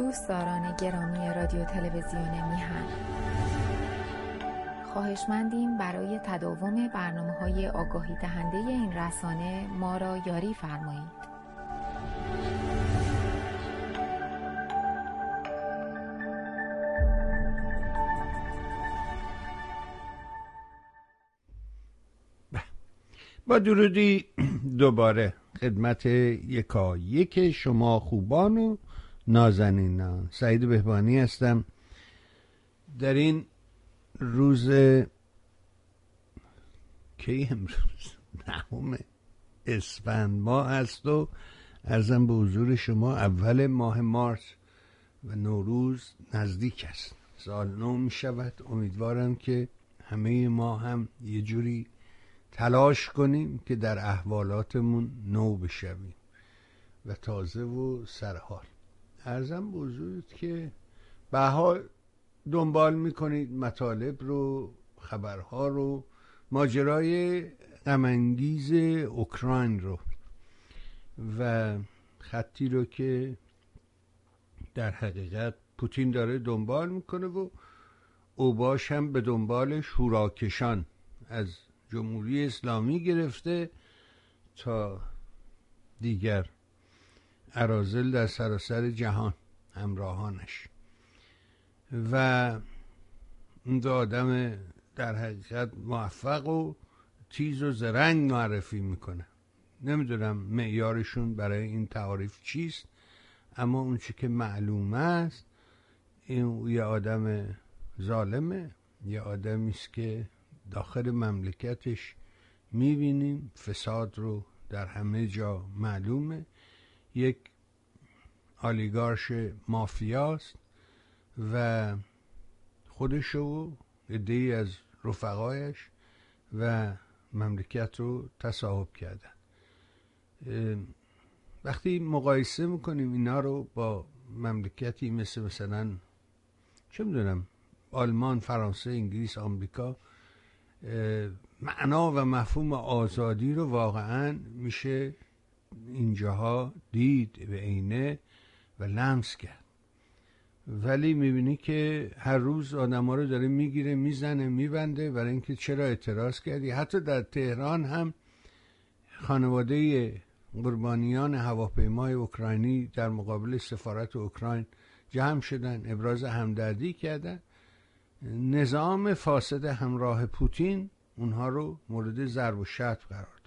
دوستداران گرامی رادیو تلویزیون میهن خواهشمندیم برای تداوم برنامه های آگاهی دهنده این رسانه ما را یاری فرمایید. با درودی دوباره خدمت یکا یک شما خوبان و نازنینان سعید بهبانی هستم. در این روز کی امروز؟ نهم اسفند ماه هست و ارزم به حضور شما اول ماه مارس و نوروز نزدیک است. سال نو می شود امیدوارم که همه ما هم یه جوری تلاش کنیم که در احوالاتمون نو بشویم و تازه و سرحال. ارزم بزرگ که به دنبال می‌کنید مطالب رو خبرها رو ماجرای غمانگیز اوکراین رو و خطی رو که در حقیقت پوتین داره دنبال می‌کنه و اوباش هم به دنبال شوراکشان از جمهوری اسلامی گرفته تا دیگر. عرازل در سراسر جهان همراهانش. و اون دو آدم در حقیقت موفق و تیز و زرنگ معرفی می‌کنه. نمی‌دونم معیارشون برای این تعاریف چیست اما اون که معلومه است این یه آدم ظالمه یه آدمی است که داخل مملکتش می‌بینیم فساد رو در همه جا معلومه. یک آلیگارش مافیاست و خودش و ای از رفقایش و مملکت رو تصاحب کردن. وقتی مقایسه می‌کنیم اینا رو با مملکتی مثل مثلا چه می‌دونم آلمان فرانسه انگلیس آمریکا معنا و مفهوم آزادی رو واقعا میشه اینجاها دید به عینه و لمس کرد. ولی می‌بینی که هر روز آدم ها رو داره می‌گیره می‌زنه میبنده برای اینکه چرا اعتراض کردی؟ حتی در تهران هم خانواده قربانیان هواپیمای اوکراینی در مقابل سفارت اوکراین جمع شدن ابراز همدردی کردن. نظام فاسد همراه پوتین اونها رو مورد ضرب و شتم قرار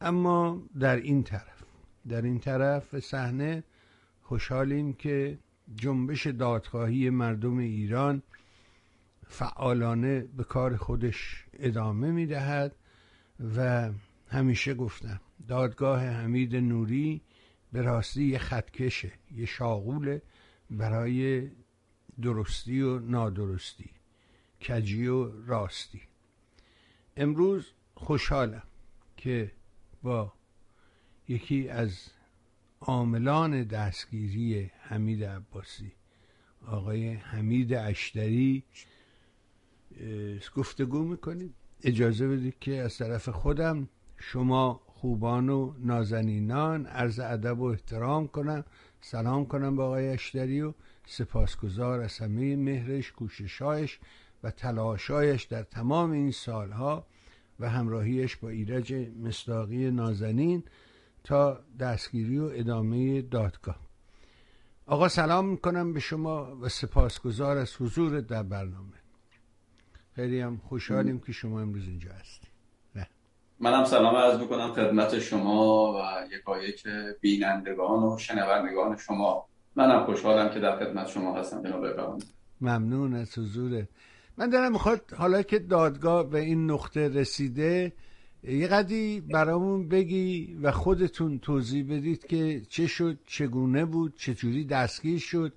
اما در این طرف در این طرف صحنه خوشحالیم که جنبش دادخواهی مردم ایران فعالانه به کار خودش ادامه می‌دهد و همیشه گفتم دادگاه حمید نوری به راستی یه خطکشه یه شاغوله برای درستی و نادرستی کجی و راستی. امروز خوشحالم که با یکی از عاملان دستگیری حمید عباسی آقای حمید اشتری. گفتگو می‌کنیم. اجازه بدید که از طرف خودم شما خوبان و نازنینان عرض ادب و احترام کنم. سلام کنم به آقای اشتری و سپاسگزار از همه مهرش کوششهایش و تلاشایش در تمام این سالها. و همراهیش با ایرج مصداقی نازنین تا دستگیری و ادامه دادگاه. آقا سلام می‌کنم به شما و سپاسگزار از حضور در برنامه. خیلی هم خوشحالیم که شما امروز اینجا هستی منم سلام عرض می‌کنم خدمت شما و یکایک بینندگان و شنوندگان شما. منم خوشحالم که در خدمت شما هستم جناب ممنون از حضورت من دارم می‌خواد حالا که دادگاه به این نقطه رسیده یه قدی برامون بگی و خودتون توضیح بدید که چه شد چگونه بود چجوری دستگیر شد.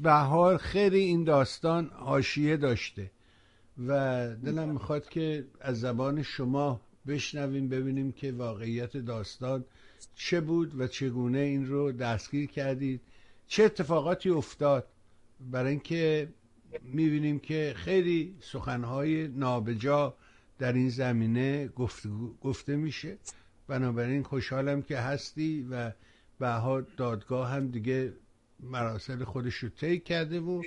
به حال خیلی این داستان حاشیه داشته و دلم می‌خواد که از زبان شما بشنویم ببینیم که واقعیت داستان چه بود و چگونه این رو دستگیر کردید. چه اتفاقاتی افتاد برای اینکه می‌بینیم که خیلی سخنهای نابجا در این زمینه گفته, گفته میشه. بنابراین خوشحالم که هستی و بها دادگاه هم دیگه مراسل خودش رو طی کرده و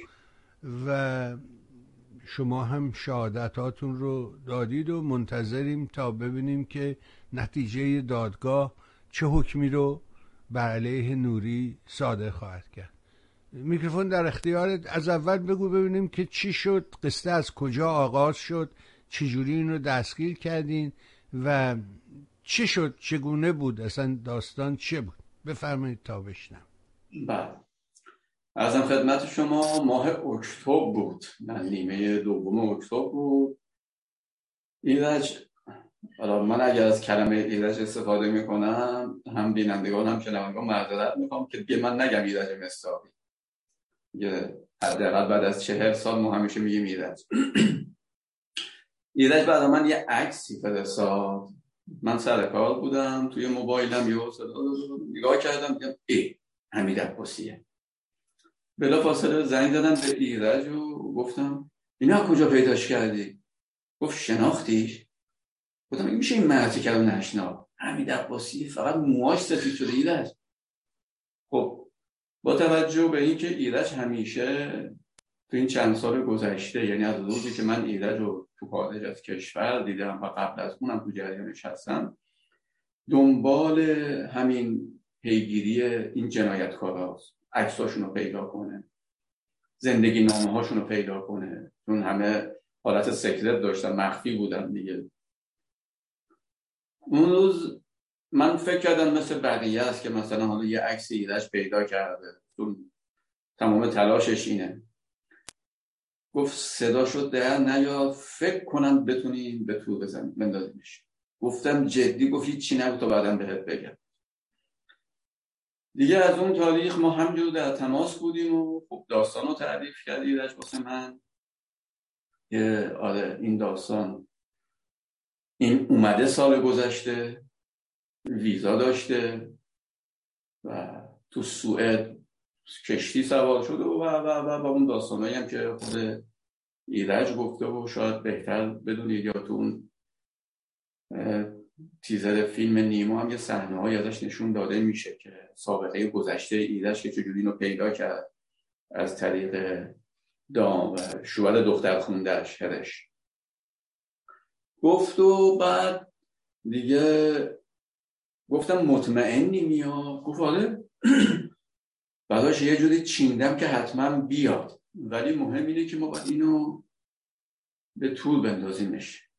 و شما هم شهادتاتون رو دادید و منتظریم تا ببینیم که نتیجه دادگاه چه حکمی رو بر علیه نوری صادر خواهد کرد. میکروفون در اختیارت از اول بگو ببینیم که چی شد قصه از کجا آغاز شد چجوری این رو دستگیر کردین و چی شد چگونه بود اصلا داستان چه بود؟ بفرمایید تا بشنم. بله. ارزم خدمت شما ماه اکتبر بود. من نیمه دوم اکتبر بود. ایرج حالا من اگر از کلمه ایرج استفاده می‌کنم هم بینندگان هم شنوندگان معذرت می‌خوام که دیگه من نگم ایرج مستاقی یه حداقل بعد از چهر سال ما همیشه میگیم ایرج. ایرج بعد من یه عکسی فرستاد. من سر کار بودم توی موبایلم یه نگاه کردم دیدم ای حمید عباسیه. بلا فاصله زنگ دادم به ایرج و گفتم اینا کجا پیداش کردی؟ گفت شناختیش. گفتم میشه این مردی که نشنا حمید عباسی فقط موهاش سفید شده ایرج. خب با توجه به اینکه ایرج همیشه تو این چند سال گذشته یعنی از روزی که من ایرج رو تو خارج از کشور دیدم و قبل از اونم تو جریانش هستم دنبال همین پیگیری این جنایتکاراست. عکساشون رو پیدا کنه. زندگی نامه هاشون رو پیدا کنه. چون همه حالت سکرت داشتن مخفی بودن دیگه. اون روز من فکر کردم مثل بقیه است که مثلا حالا یه عکس ایرش پیدا کرده. تمام تلاشش اینه. گفت صدا شد در نیا فکر کنم بتونیم به تو بزنیم بندازیمش. گفتم جدی گفت چی نگو تا بعدم بهت بگم. دیگه از اون تاریخ ما همجور در تماس بودیم و خب داستان رو تعریف کردی واسه من. که آره این داستان. این اومده سال گذشته. ویزا داشته و تو سوئد کشتی سوار شده و و و و, اون داستانایی هم که خود ایرج گفته و شاید بهتر بدونید یا تو اون تیزر فیلم نیما هم یه صحنه های ازش نشون داده میشه که سابقه گذشته ایرج که چجوری اینو پیدا کرد از طریق دام و شوهر دختر خوندهش هرش. گفت و بعد دیگه گفتم مطمئنی میا گفت آره. بعداش یه جوری چیندم که حتما بیاد. ولی مهم اینه که ما باید اینو به طول بندازیمش.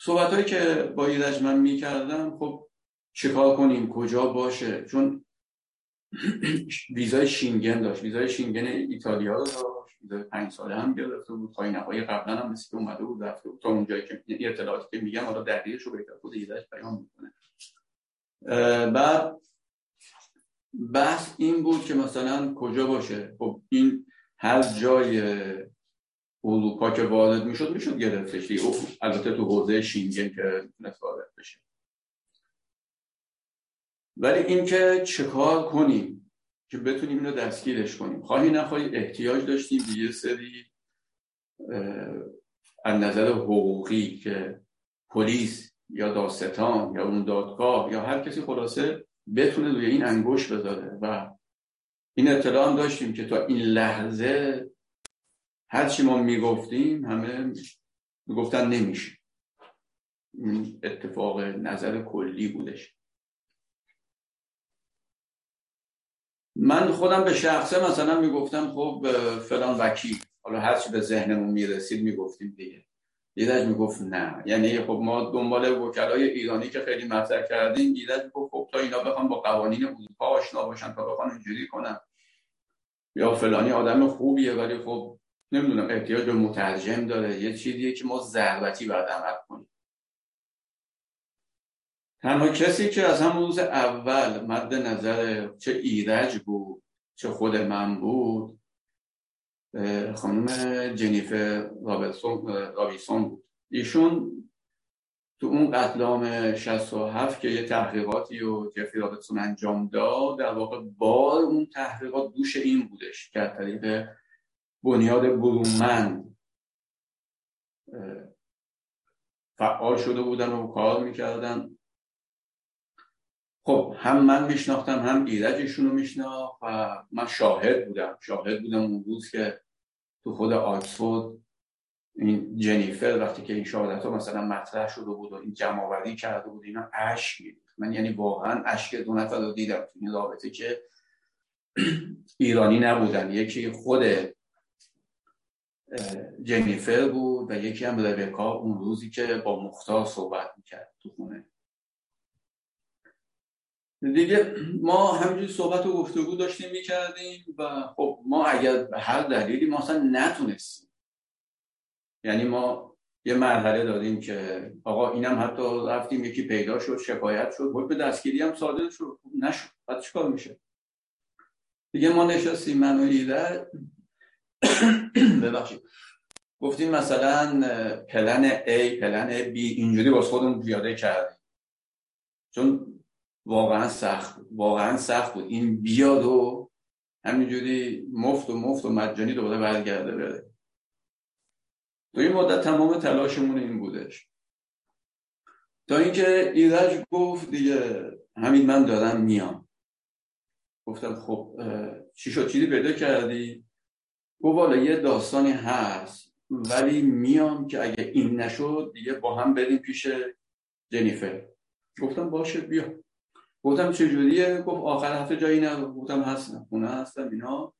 صحبت هایی که با ایرج من می‌کردم خب چیکار کنیم؟ کجا باشه؟ چون ویزای شینگن داشت. ویزای شینگن ایتالیا رو ویزای پنج ساله هم گرفته بود. پایین نهای قبلا هم مثل اومده بود رفته بود. تا اونجایی که اطلاعاتی که میگم حالا دقیقش رو بهتر خود ایرج بیان می‌کنه. بعد بحث این بود که مثلا کجا باشه. خب این هر جای اروپا که وارد می‌شد می‌شد گرفتش البته تو حوزه شینگن که وارد بشه. ولی اینکه چه کار کنیم؟ که بتونیم اینو دستگیرش کنیم. خواهی نخواهی احتیاج داشتیم به یه سری از نظر حقوقی که پلیس یا داستان یا اون دادگاه یا هر کسی خلاصه بتونه روی این انگوش بذاره. و این اطلاع داشتیم که تا این لحظه هرچی ما می‌گفتیم همه می‌گفتن نمیشه. اتفاق نظر کلی بودش. من خودم به شخصه مثلا می‌گفتم خب فلان وکیل. حالا هرچی به ذهنمون می‌رسید می‌گفتیم دیگه. ایرج می‌گفت نه. یعنی خب ما دنبال وکلای ایرانی که خیلی مطرح کردیم ایرج می‌گفت خب تا اینا بخوان با قوانین اروپا آشنا باشن تا بخوان اینجوری کنن. یا فلانی آدم خوبیه ولی خب نمی‌دونم احتیاج به مترجم داره. یه چیزیه که ما ضربتی باید عمل تنها کسی که از همون روز اول مد نظر چه ایرج بود چه خود من بود خانم جنیفر رابیسون بود. ایشون تو اون قتلام 67 که یه تحقیقاتی و جفری رابرتسون انجام داد در واقع بار اون تحقیقات دوش این بودش که از طریق بنیاد برومند فعال شده بودن و کار می‌کردن. خب هم من میشناختم هم ایرجشون رو میشناخت و من شاهد بودم. شاهد بودم اون روز که تو خود آکسفورد این جنیفر وقتی که این شهادت ها مثلا مطرح شده بود و این جمع کرده بود اینا عشق من یعنی واقعا عشق دو نفر رو دیدم. تو این رابطه که ایرانی نبودن. یکی خود جنیفر بود و یکی هم ربکا اون روزی که با مختار صحبت می‌کرد تو خونه. دیگه ما همینجوری صحبت و گفتگو داشتیم می‌کردیم و خب ما اگر به هر دلیلی ما اصلا نتونستیم. یعنی ما یه مرحله دادیم که آقا اینم حتی رفتیم یکی پیدا شد شکایت شد بود به دستگیری هم صادر شد نشد. بعد چیکار میشه؟ دیگه ما نشستیم من و ایده ببخشید. گفتیم مثلا پلن A پلن B اینجوری باز خودمون پیاده کردیم. چون واقعا سخت بود. واقعا سخت بود. این بیاد و همینجوری مفت و مفت و مجانی دوباره برگرده بره. تو این مدت تمام تلاشمون این بودش. تا اینکه ایرج گفت دیگه همین من دارم میام. گفتم خب چی شد؟ چیزی پیدا کردی؟ گفت والا یه داستانی هست ولی میام که اگه این نشد دیگه با هم بریم پیش جنیفر. گفتم باشه بیا. گفتم چجوریه؟ گفت آخر هفته جایی نه. گفتم هستم. خونه هستم اینا.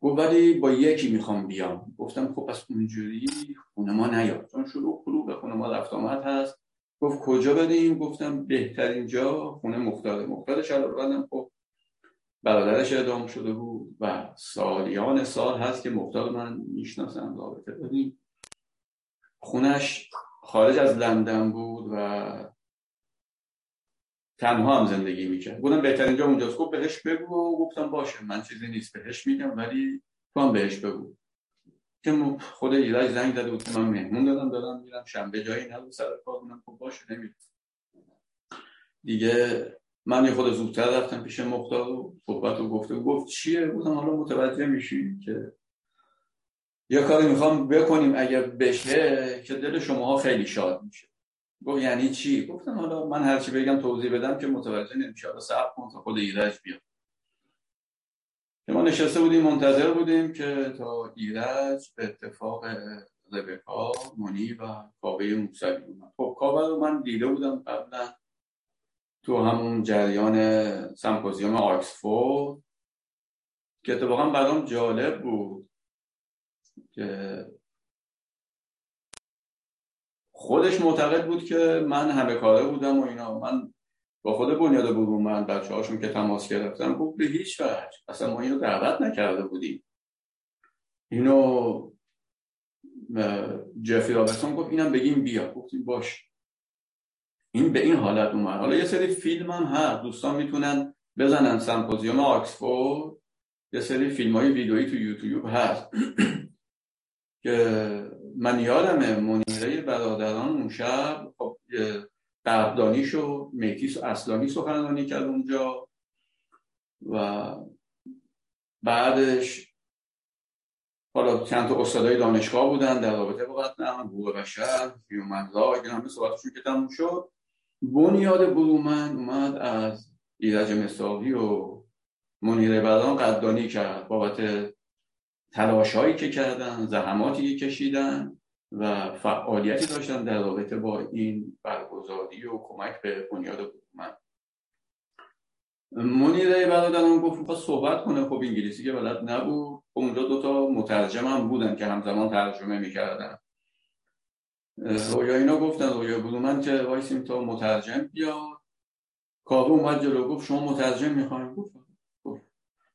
گفت ولی با یکی می‌خوام بیام. گفتم خب پس اونجوری خونه ما نیاد چون شروع خروع به خونه ما رفت آمد هست. گفت کجا بدیم گفتم بهترین جا خونه مختار. مختار شلال بدم خب برادرش اعدام شده بود و سالیان سال هست که مختار من می‌شناسم رابطه بدیم خونش خارج از لندن بود و تنها هم زندگی می‌کرد. گفتم بهترین جا اونجاست. گفت بهش بگو. و گفتم باشه من چیزی نیست بهش میگم ولی تو هم بهش بگو. که خود ایرج زنگ داده بود من مهمون دادم دادم میرم. شنبه جایی نبود سر کار بودم. خب باشه نمیرم دیگه من یه خود زودتر رفتم پیش مختار و صحبت و گفته گفت چیه؟ بودم حالا متوجه میشی که یه کاری می‌خوام بکنیم اگر بشه که دل شماها خیلی شاد میشه. گفت یعنی چی؟ گفتم حالا من هر چی بگم توضیح بدم که متوجه نمیشه حالا صبر کن تا خود ایرج بیاد. که ما نشسته بودیم منتظر بودیم که تا ایرج به اتفاق ربکا مونی و کابه موسوی اومد. خب کابه رو من دیده بودم قبلا تو همون جریان سمپوزیوم آکسفورد که اتفاقا برام جالب بود که خودش معتقد بود که من همه کاره بودم و اینا. من با خود بنیاد من بچه هاشون که تماس گرفتم گفت به هیچ وجه. اصلا ما اینو دعوت نکرده بودیم. اینو جفی رابرتون گفت اینم بگیم بیا. گفتیم باش. این به این حالت اومد. حالا یه سری فیلم هم هست. دوستان می‌تونن بزنن سمپوزیوم آکسفورد. یه سری فیلم های ویدئویی تو یوتیوب هست. که من یادمه منیره برادران اون شب خب قبدانیش و میتیس و اصلانی سخنرانی کرد اونجا و بعدش حالا چند تا استادای دانشگاه بودن در رابطه با قتل حقوق بشر هیومن رایت همه صحبتشون که تموم شد. بنیاد برومن اومد از ایرج مصاوی و منیر بدان قدردانی کرد بابت تلاشهایی که کردن زحماتی که کشیدن و فعالیتی داشتن در رابطه با این برگزاری و کمک به بنیاد برومن منیر برادران گفت می‌خواست صحبت کنه. خب انگلیسی که بلد نبود. خب اونجا دوتا مترجم هم بودن که همزمان ترجمه می‌کردن. رویا اینا گفتن رویا بلومن که وایسیم تا مترجم بیاد. کاوه اومد جلو گفت شما مترجم می‌خوایم گفت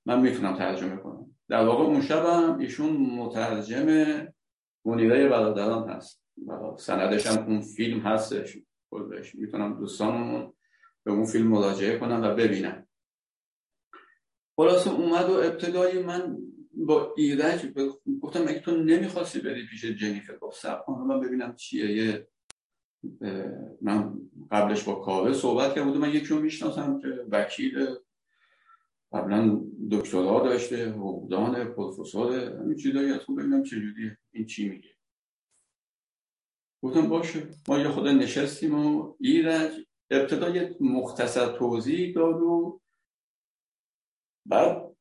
من می‌تونم ترجمه کنم. در واقع اون شب ایشون مترجم منیره برادران هست. سندش هم اون فیلم هستش. می‌تونم دوستانمون به اون فیلم مراجعه کنم و ببینم خلاصه اومد و ابتدایی من با ایرج گفتم اگه تو نمی‌خواستی بری پیش جنیفر گفت سب من ببینم چیه. یه من قبلش با کاوه صحبت کرده بودم. من یکی رو می‌شناسم که وکیل قبلا دکترا داشته حقوقدان پروفسور همین چیزایی از ببینم چجوریه. این چی میگه؟ گفتم باشه ما یه خود نشستیم و ایرج ابتدا یه مختصر توضیح داد و بعد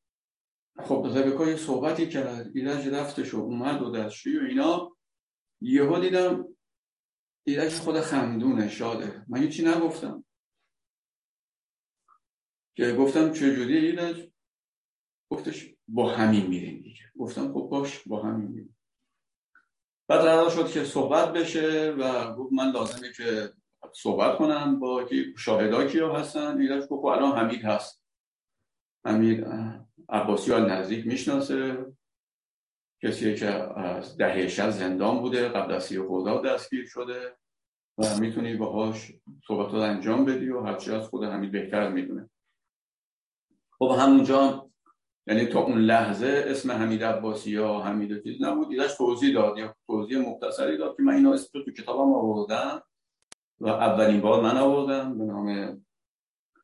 خب ربکا یه صحبتی کرد. ایرج رفتش و اومد و دستشوی و اینا. یهو دیدم ایرج خود خمدونه شاده. من چی نگفتم. که گفتم چجوری ایرج گفتش با همین میریم دیگه. گفتم خب باش با همین میریم. بعد قرار شد که صحبت بشه و گفت من لازمه که صحبت کنم با شاهدا کیا هستن. ایرج گفت خب الان حمید هست. حمید عباسی ها نزدیک می‌شناسه. کسی که از دهه زندان بوده قبل از سی خرداد دستگیر شده و می‌تونی باهاش صحبت رو انجام بدی و هرچی از خود حمید بهتر می‌دونه. خب همونجا یعنی تا اون لحظه اسم حمید عباسی یا حمید چیز نبود ایدش توضیح داد یا توضیح مختصری داد که من اینا اسم تو کتابم آوردم و اولین بار من آوردم به نام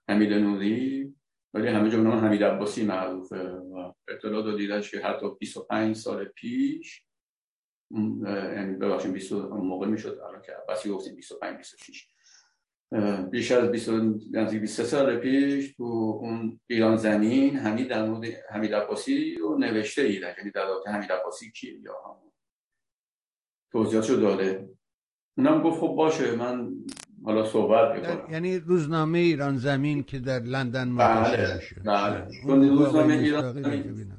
حمید نوری. ولی همه جا نام حمید عباسی معروفه و اطلاع دادیدش که حتی 25 سال پیش یعنی ببخشید 20 موقع می‌شد الان که عباسی گفتیم 25 26 بیش از 20 نزدیک 23 سال پیش تو اون ایران زمین حمید در مورد حمید عباسی رو نوشته ایران یعنی در واقع حمید عباسی کیه یا همون؟ توضیحاتشو داده. اونم گفت خب باشه من حالا صحبت بکنم یعنی روزنامه ایران زمین که در لندن بله میشه. بله. روزنامه ایران زمین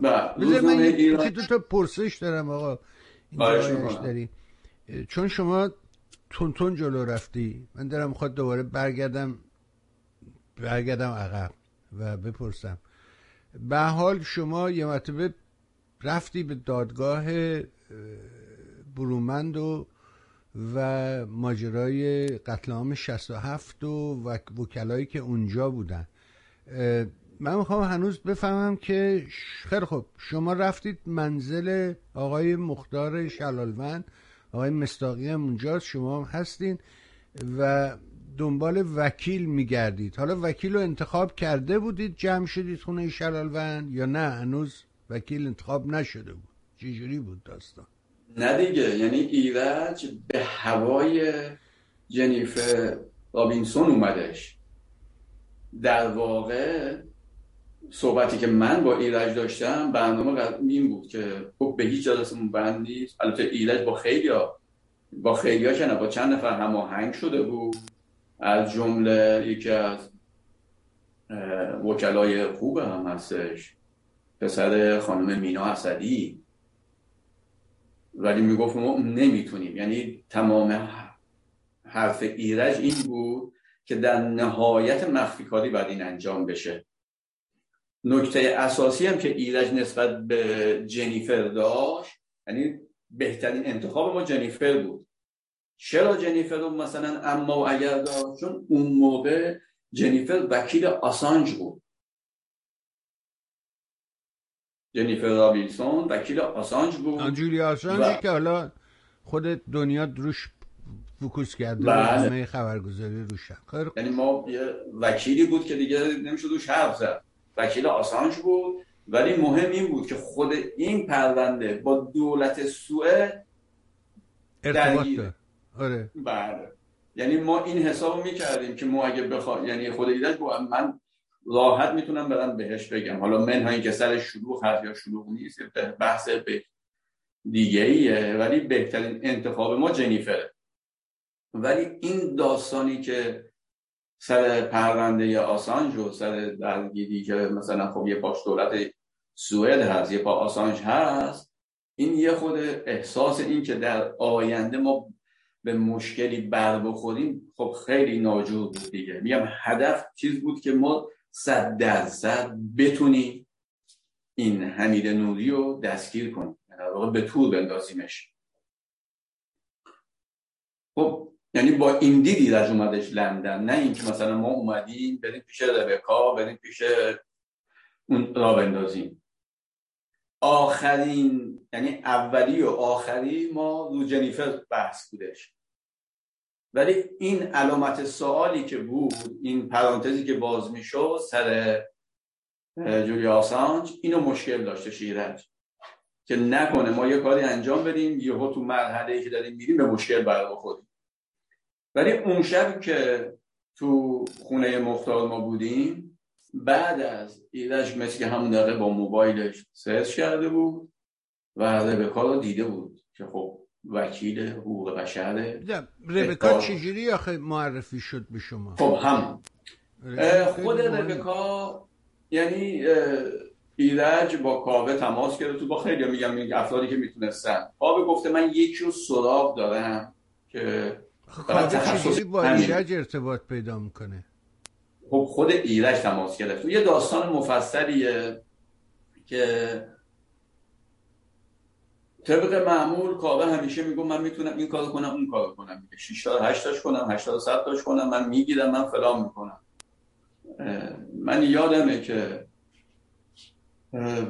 بله روزنامه ایران که دو تا پرسش دارم آقا. داری چون شما تون تون جلو رفتی. من دارم خواهد دوباره برگردم برگردم عقب و بپرسم. به حال شما یه مرتبه رفتی به دادگاه برومند و و ماجرای قتل عام 67 و وکلایی که اونجا بودن. من می‌خوام هنوز بفهمم که خیلی خب شما رفتید منزل آقای مختار شلالوند. آقای مستاقی هم اونجاست شما هم هستین و دنبال وکیل میگردید. حالا وکیل رو انتخاب کرده بودید جمع شدید خونه شلالوند یا نه؟ هنوز وکیل انتخاب نشده بود. چجوری بود داستان؟ نه دیگه. یعنی ایرج به هوای جنیفر رابینسون اومدش. در واقع صحبتی که من با ایرج داشتم برنامه این بود که خب به هیچ جلسمون بند نیست. البته ایرج با خیلی ها با خیلی ها که با چند نفر هماهنگ شده بود. از جمله یکی از وکلای خوب هم هستش. پسر خانم مینا اسدی. ولی می‌گفت ما نمی‌تونیم. یعنی تمام حرف ایرج این بود که در نهایت مخفی کاری باید این انجام بشه. نکته اساسی هم که ایرج نسبت به جنیفر داشت یعنی بهترین انتخاب ما جنیفر بود. چرا جنیفر رو مثلا اما اگر داشت؟ چون اون موقع جنیفر وکیل آسانج بود. جنیفر رابینسون وکیل آسانج بود. جولی آسانج که حالا خود دنیا روش فوکوس کرده بله. همه خبرگزاری روش یعنی ما یه وکیلی بود که دیگه نمی‌شد روش حرف زد. وکیل آسانج بود. ولی مهم این بود که خود این پرونده با دولت سوئد ارتباط آره. بله. یعنی ما این حساب می‌کردیم که ما اگه بخوا... یعنی خود ایدش با من راحت می‌تونم برم بهش بگم. حالا منها این که سر شلوغ هست یا شلوغ نیست بحث به دیگه ایه ولی بهترین انتخاب ما جنیفره. ولی این داستانی که سر پرونده آسانج و سر درگیری که مثلا خب یه پاش دولت سوئد هست یه پا آسانج هست این یه خود احساس این که در آینده ما به مشکلی بر بخوریم خب خیلی ناجور بود دیگه. میگم هدف چیز بود که ما صد درصد بتونیم این حمید نوری رو دستگیر کنیم در واقع به طور بندازیمش. خب یعنی با این دیدی از اومدش لندن نه اینکه مثلا ما اومدیم بریم پیش ربکا بریم پیش اون را بندازیم. آخرین یعنی اولی و آخری ما رو جنیفر بحث بودش. ولی این علامت سوالی که بود این پرانتزی که باز می‌شد سر جولی آسانج اینو مشکل داشته شیرج که نکنه ما یه کاری انجام بدیم یهو تو مرحله که داریم میریم به مشکل بر بخوریم ولی اون شب که تو خونه مختار ما بودیم بعد از ایرش مثل که همون دقیقه با موبایلش سرچ کرده بود و ربکا رو دیده بود که خب وکیل حقوق بشره ربکا چجوری آخه معرفی شد به شما؟ خب هم. خود ربکا یعنی ایرج با کاوه تماس کرده تو با خیلی میگم افرادی که می‌تونستن. کاوه گفته من یکی رو سراغ دارم که با ایرج ارتباط پیدا می‌کنه؟ خب خود ایرج تماس گرفت. یه داستان مفصلیه که طبق معمول کاوه همیشه میگو من می‌تونم این کارو کنم اون کارو کنم میگه 6 تا 8 تاش کنم 8 تا 100 تاش کنم من می‌گیرم من فلان می‌کنم. من یادمه که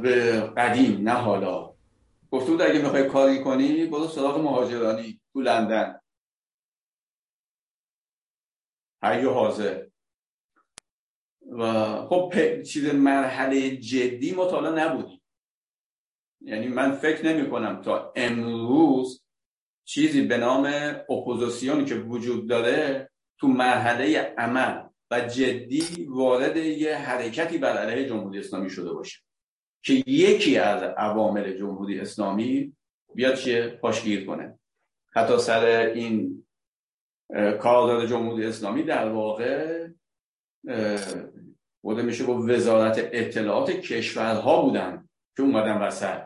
به قدیم نه حالا. گفته بود اگه می‌خوای کاری کنی برو سراغ مهاجرانی تو لندن. حی حاضر. و خب چیز مرحله جدی تا نبودیم. یعنی من فکر نمی کنم تا امروز چیزی به نام اپوزیسیونی که وجود داره تو مرحله عمل و جدی وارد یه حرکتی بر علیه جمهوری اسلامی شده باشه. که یکی از عوامل جمهوری اسلامی بیاد چیه؟ پاشگیر کنه. حتی سر این کاردار جمهوری اسلامی در واقع بوده میشه با وزارت اطلاعات کشورها بودن که اومدن وسط.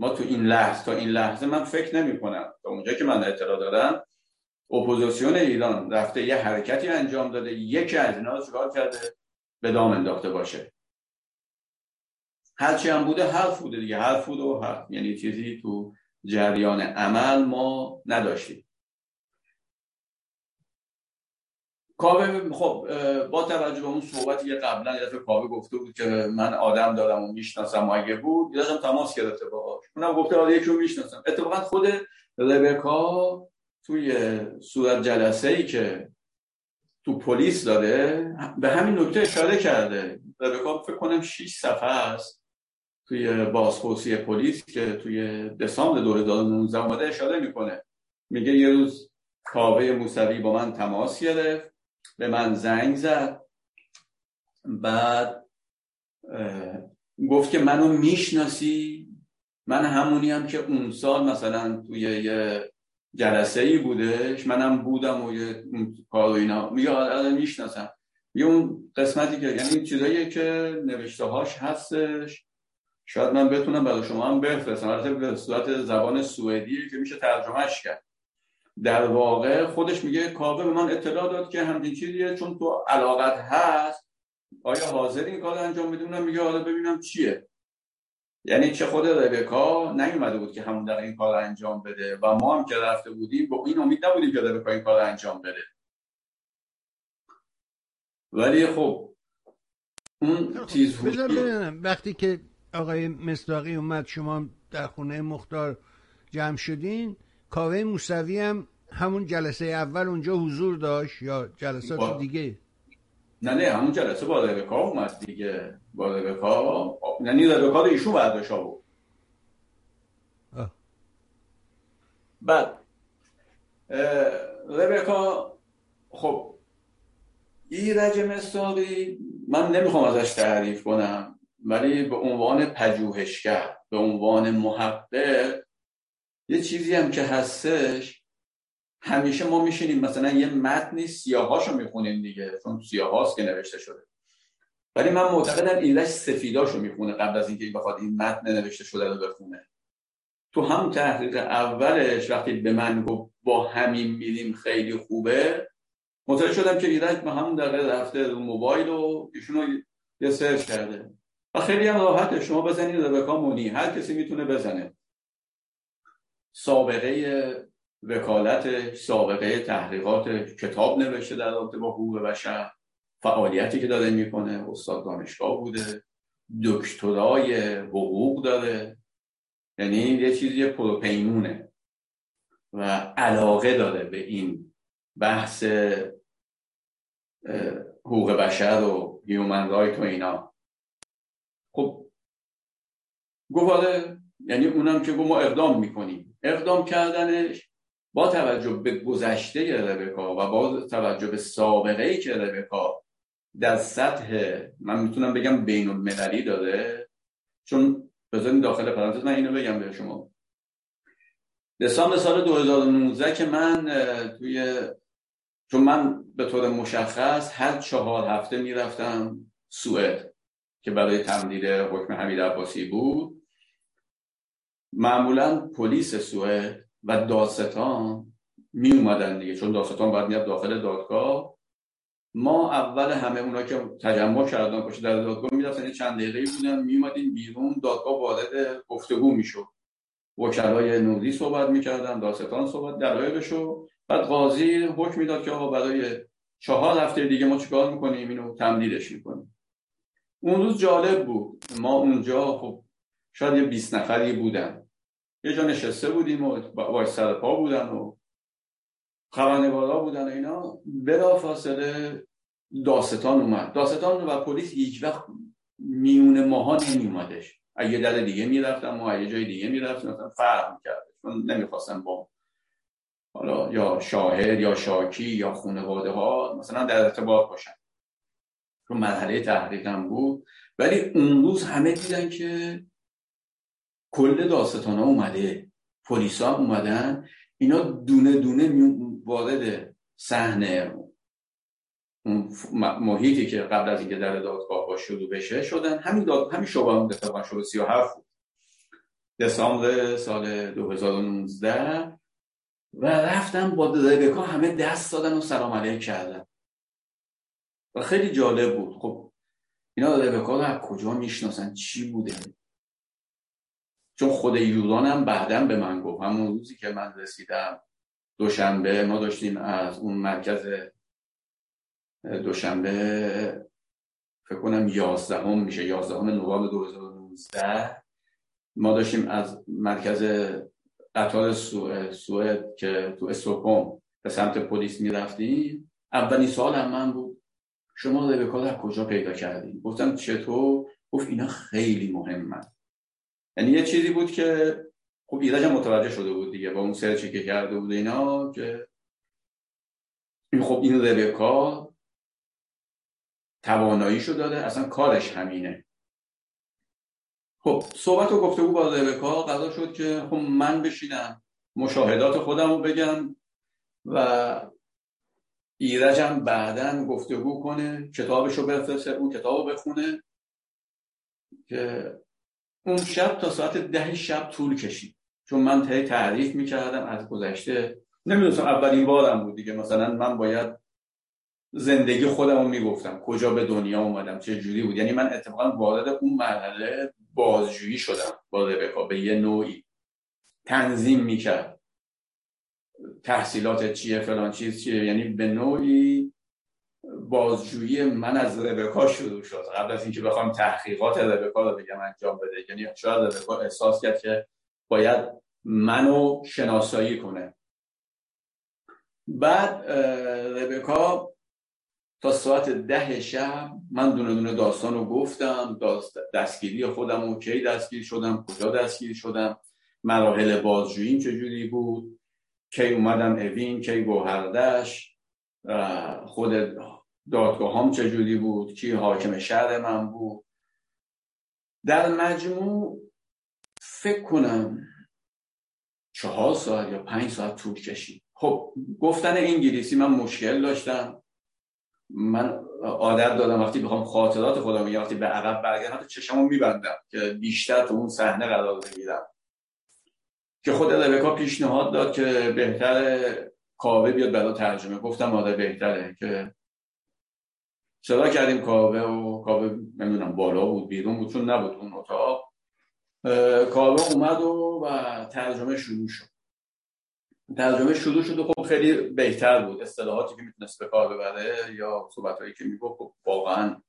ما تو این لحظه تا این لحظه من فکر نمی کنم تا اونجا که من اطلاع دارم اپوزیسیون ایران رفته یه حرکتی انجام داده یکی از اینا چیکار کرده؟ به دام انداخته باشه. هرچی هم بوده حرف بوده دیگه. حرف بوده و حرف یعنی چیزی تو جریان عمل ما نداشتیم. کاوه خب با توجه به اون صحبتی که قبلا یه دفعه کاوه گفته بود که من آدم دارم و می‌شناسم اگه بود یه تماس گرفته باهاش. اونم گفته آره یکی رو می‌شناسم. اتفاقا خود ربکا توی صورت جلسه ای که تو پلیس داره به همین نکته اشاره کرده. ربکا فکر کنم 6 صفحه است توی بازپرسی پلیس که توی دسامبر 2019 اومده اشاره می‌کنه. میگه یه روز کاوه موسوی با من تماس گرفت. به من زنگ زد. بعد گفت که منو می‌شناسی. من همونی هم که اون سال مثلا توی یه جلسه ای بودش. منم بودم و یه کار و اینا. میگه آره, آره، می‌شناسم. یه اون قسمتی که یعنی چیزایی که نوشته هاش هستش. شاید من بتونم برای شما هم بفرستم. البته به صورت زبان سوئدی که میشه ترجمهش کرد. در واقع خودش میگه کاوه به من اطلاع داد که همین چیزیه چون تو علاقت هست. آیا حاضر این کار انجام می‌دونم میگه حالا ببینم چیه. یعنی چه خود ربکا نیومده بود که همون در این کار انجام بده و ما هم که رفته بودیم با این امید نبودیم که ربکا این کار انجام بده. ولی خب اون چیز وقتی که آقای مصداقی اومد شما در خونه مختار جمع شدین کاوه موسوی هم همون جلسه اول اونجا حضور داشت یا جلسات با... دیگه؟ نه نه همون جلسه با ربکا اومد دیگه. با ربکا یعنی ربکا رو ایشون برداشت بود. بعد ربکا خب ایرج مستاقی من نمی‌خوام ازش تعریف کنم ولی به عنوان پژوهشگر به عنوان محقق یه چیزی هم که هستش همیشه ما میشینیم مثلا یه متنی سیاهاشو می‌خونیم دیگه چون سیاهاست که نوشته شده. ولی من معتقدم ایلش سفیداشو می‌خونه قبل از اینکه بخواد این متن نوشته شده رو بخونه. تو هم تحقیق اولش وقتی به من گفت با همین میریم خیلی خوبه متوجه شدم که ایرج به همون دقیقه رفته رو موبایل و ایشونو یه سرچ کرده. و خیلی هم راحته شما بزنید ربکا مونی هر کسی می‌تونه بزنه. سابقه وکالت سابقه تحقیقات کتاب نوشته در رابطه با حقوق بشر فعالیتی که داره می‌کنه استاد دانشگاه بوده دکترای حقوق داره. یعنی یه چیزی پروپیمونه و علاقه داره به این بحث حقوق بشر و هیومن رایت و اینا. خب گفت یعنی اونم که ما اقدام می‌کنیم. اقدام کردنش با توجه به گذشته ربکا و با توجه به سابقه ای که ربکا در سطح من می‌تونم بگم بین المللی داره چون بذاریم داخل پرانتز من اینو بگم به شما. دسامبر سال 2019 که من توی چون من به طور مشخص هر چهار هفته می‌رفتم سوئد که برای تمدید حکم حمید عباسی بود. معمولا پلیس سوئد و داستان می اومدن دیگه چون داستان باید میاد داخل دادگاه. ما اول همه اونا که تجمع کردن باشه در دادگاه می‌رفتن چند دقیقه بودن می اومدیم بیرون دادگاه وارد گفتگو می‌شد. وکلای نوری صحبت می‌کردن داستان صحبت دلایلشو بعد قاضی حکم می‌داد که آقا برای چهار هفته دیگه ما چیکار می‌کنیم؟ اینو تمدیدش می‌کنیم. اون روز جالب بود. ما اونجا خب شاید یه 20 نفری بودن. یه جا نشسته بودیم و باش سر پا بودن و خبرنگارا بودن و اینا. بلا فاصله داستان اومد. داستان و پلیس هیچ وقت میون ماها نمی اومدش اگه در دیگه می‌رفتم و یه جای دیگه می‌رفتم مثلا فرق می‌کرد چون نمی‌خواستم با حالا یا شاهد یا شاکی یا خانواده ها مثلا در ارتباط باشن. چون مرحله تحقیقم بود. ولی اون روز همه دیدن که کل داستان ها اومده. پلیسا اومدن. اینا دونه دونه وارد صحنه اون محیطی که قبل از اینکه در دادگاه با شروع بشه شدن. همین داد همین شعبه هم اتفاقا شده 37 بود. دسامبر سال 2019 و رفتم با ربکا همه دست دادن و سلام علیک کردن. و خیلی جالب بود. خب اینا ربکا رو از کجا می‌شناسن؟ چی بوده؟ چون خود یوران هم بعدا به من گفت. همون روزی که من رسیدم دوشنبه ما داشتیم از اون مرکز دوشنبه فکر کنم یازدهم میشه یازدهم نوامبر 2019 ما داشتیم از مرکز قطار سوئد که تو استوکوم به سمت پلیس می‌رفتیم. اولین سال هم من بود شما ربکا در کجا پیدا کردیم گفتم چطور؟ گفت اینا خیلی مهمه یعنی یه چیزی بود که خب ایرج متوجه شده بود دیگه با اون سرچی که کرده بود اینا که این خب این ربکا تواناییشو داده اصلا کارش همینه. خب صحبت و گفتگو با ربکا قضا شد که خب من بشینم مشاهدات خودم رو بگم و ایرجم بعدا گفتگو کنه کتابشو بفرسته اون کتابو بخونه که اون شب تا ساعت ده شب طول کشید. چون من تایی تعریف می‌کردم از گذشته نمی‌دونستم اولین بارم بود دیگه. مثلا من باید زندگی خودم رو می‌گفتم. کجا به دنیا اومدم؟ چه جوری بود؟ یعنی من اتفاقا وارد اون مرحله بازجویی شدم با ربکا. به یه نوعی تنظیم می‌کرد. تحصیلات چیه فلان چیز چیه. یعنی به نوعی بازجویی من از ربکا شروع شد. قبل از اینکه بخوام تحقیقات ربکا رو بگم انجام بده. یعنی شاید ربکا احساس کرد که باید منو شناسایی کنه. بعد ربکا تا ساعت ده شب من دونه دونه داستان رو گفتم. دستگیری خودم و کی دستگیر شدم کجا دستگیر شدم مراحل بازجوییم چجوری بود کی اومدم اوین کی گوهردش. خود دادگاه هم چجوری بود؟ کی حاکم شهر من بود؟ در مجموع فکر کنم چهار ساعت یا پنج ساعت طول کشید. خب گفتن انگلیسی من مشکل داشتم. من عادت دادم وقتی بخوام خاطرات خودم یا وقتی به عقب برگردم حتی چشمو میبندم که بیشتر تو اون صحنه قرار بگیرم که خود ربکا پیشنهاد داد که بهتر کاوه بیاد برای ترجمه. گفتم آره بهتره که صدا کردیم کاوه و کاوه نمی‌دونم بالا بود بیرون بود چون نبود اون اتاق. کاوه اومد و, و ترجمه شروع شد. ترجمه شروع شد و خب خیلی بهتر بود. اصطلاحاتی که می‌تونست به کار ببره یا صحبتهایی که می‌گفت خب واقعا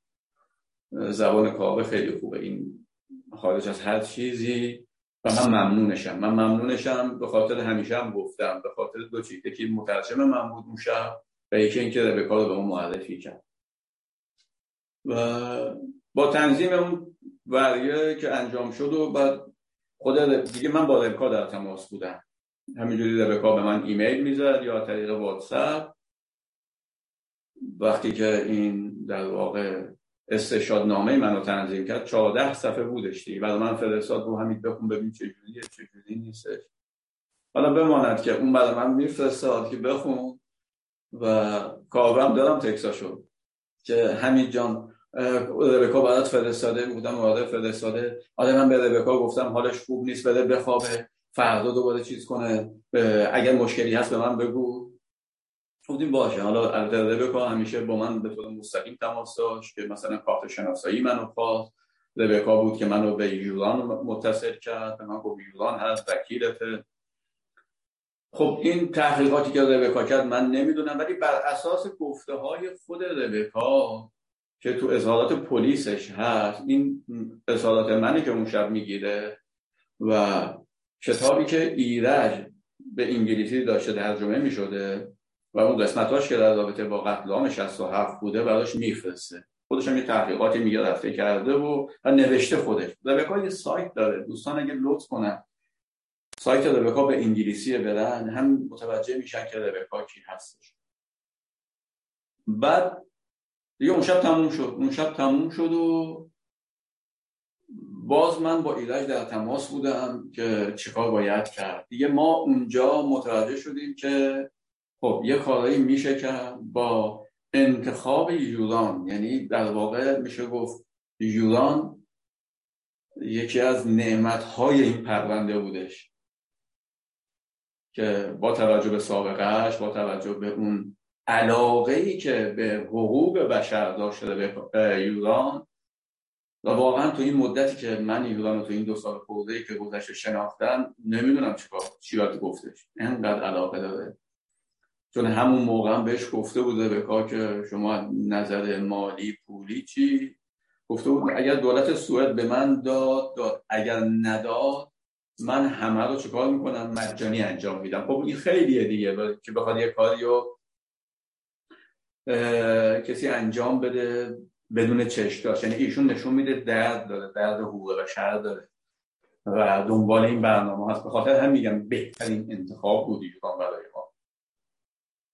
زبان کاوه خیلی خوبه. این خارج از هر چیزی و من ممنونشم. من ممنونشم به خاطر همیشه هم گفتم به خاطر دو چیزی که مترجم من بود اون شب و یکی اینکه ربکا رو به اون معرفی کرد. و با تنظیم اون وریه که انجام شد و بعد خود دیگه من با ربکا در تماس بودم. همینجوری ربکا به من ایمیل می‌زد یا طریق واتساپ. وقتی که این در واقع استشاد نامه منو تنظیم کرد 14 صفحه بودش دیگه. بعد من فرستاد رو همین بخون ببین چه جوریه چه جوری نیستش. حالا بماند که اون بعد من میفرستاد که بخون و کاغم دارم تکساشو که همین جان ربکا برات فرستاده بودم آره فرستاده. آره من به ربکا گفتم حالش خوب نیست بده بخوابه. فردا دوباره چیز کنه. اگر مشکلی هست به من بگو. گفتیم باشه. حالا البته ربکا همیشه با من به طور مستقیم تماس داشت که مثلا کارت شناسایی منو خواست. ربکا بود که منو به یولان متصل کرد به من گفت یولان هست وکیلته خب این تحقیقاتی که ربکا کرد من نمی‌دونم ولی بر اساس گفته های خود ربکا که تو اظهارات پلیسش هست این اظهارات منی که اون شب می‌گیره و کتابی که ایرج به انگلیسی داشته ترجمه می‌شده و اون قسمتاش که در رابطه با قتل عام 67 بوده براش میفرسته. خودش هم یه تحقیقاتی میگه رفته کرده و, و نوشته خودش. ربکا یه سایت داره. دوستان اگه لطف کنن. سایت ربکا به انگلیسی برن. هم متوجه میشن که ربکا کی هستش. بعد دیگه اون شب تموم شد. اون شب تموم شد و باز من با ایرج در تماس بودم که چیکار باید کرد. دیگه ما اونجا متوجه شدیم که خب یه کارایی میشه کرد با انتخاب یوران یعنی در واقع میشه گفت یوران یکی از نعمتهای این پرونده بودش که با توجه به سابقهش با توجه به اون علاقه ای که به حقوق بشر داشته به یوران و واقعا تو این مدتی که من یوران تو این دو سال خورده که گذشته شناختم نمی‌دونم چیکار چی باید گفتش. انقدر علاقه داره. چون همون موقع بهش گفته بوده به کار که شما نظر مالی پولی چی؟ گفته بود اگر دولت سوئد به من داد, داد. اگر نداد من همه رو چیکار می‌کنم؟ مجانی انجام میدم. خب این خیلیه دیگه که بخواد یه کاری رو کسی انجام بده بدون چشم داشت. یعنی ایشون نشون میده درد داره درد حقوق بشر داره. و دنبال این برنامه هست. به خاطر هم میگم بهترین انتخاب بود ایران برای ما.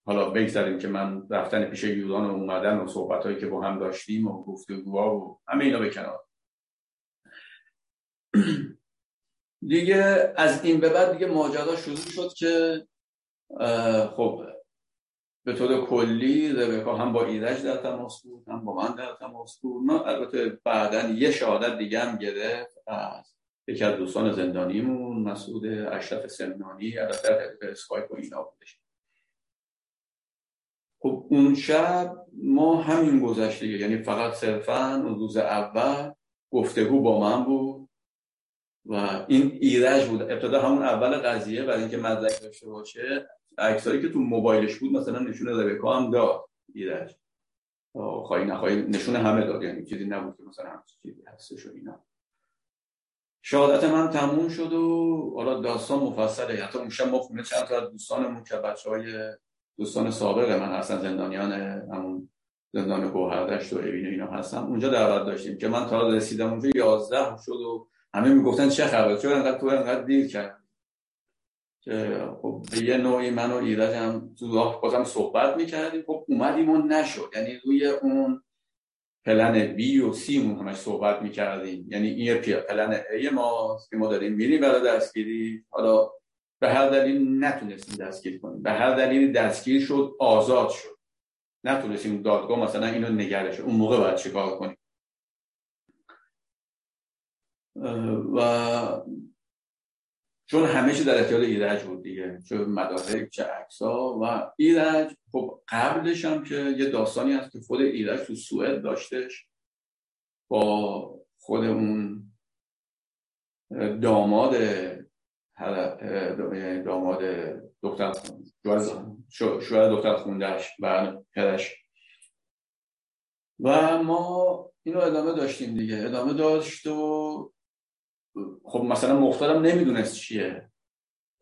حالا بگذاریم که من رفتن پیش یوران و اومدن و صحبت هایی که با هم داشتیم و گفتگوها و همه اینا به دیگه از این به بعد دیگه ماجرا شروع شد که خب به طور کلی ربکا هم با ایرج در تماس بود هم با من در تماس بود. ما البته بعدا یه شهادت دیگه هم گرفت از یکی از دوستان زندانیمون مسعود اشرف سمنانی البته اسکایپ و اینا بودش. خب اون شب ما همین گذشته یعنی فقط صرفا اون روز اول گفتگو با من بود و این ایرج بود. ابتدا همون اول قضیه برای اینکه مدرک داشته باشه عکسایی که تو موبایلش بود مثلا نشون ربکا هم داد ایرج خواهی نخواهی نشون همه داد. یعنی چیزی نبود که مثلا همچین چیزی هستش و اینا. شهادت من تموم شد و حالا داستان مفصله حتی اون شب ما خونه چند تا از دوستانمون که بچه های دوستان سابق من هستن زندانیان همون زندان گوهردشت و اوین اینا هستم اونجا دعوت داشتیم که من تا رسیدم اونجا یازده شد و همه می‌گفتن چه خبر؟ چرا انقدر تو انقدر دیر کرد که خب به یه نوعی من و ایرج هم بازم صحبت می‌کردیم. خب اومدیم و نشد. یعنی روی اون پلن بی و سی مون همش صحبت می‌کردیم. یعنی این پلن ای ما که ما داریم میریم برای دستگیری. حالا به هر دلیل نتونستیم دستگیر کنیم. به هر دلیل دستگیر شد آزاد شد. نتونستیم دادگاه مثلا اینو نگرش اون موقع باید چیکار کنیم؟ و چون همه چی در اختیار ایرج بود دیگه چه مدارک چه عکسا و ایرج خب قبلش هم که یه داستانی هست که خود ایرج تو سوئد داشتش با خود اون داماد داماد دختر شوهر دختر خوندهش و پدش و ما اینو ادامه داشتیم دیگه. ادامه داشت و خب مثلا مختارم نمی‌دونست چیه.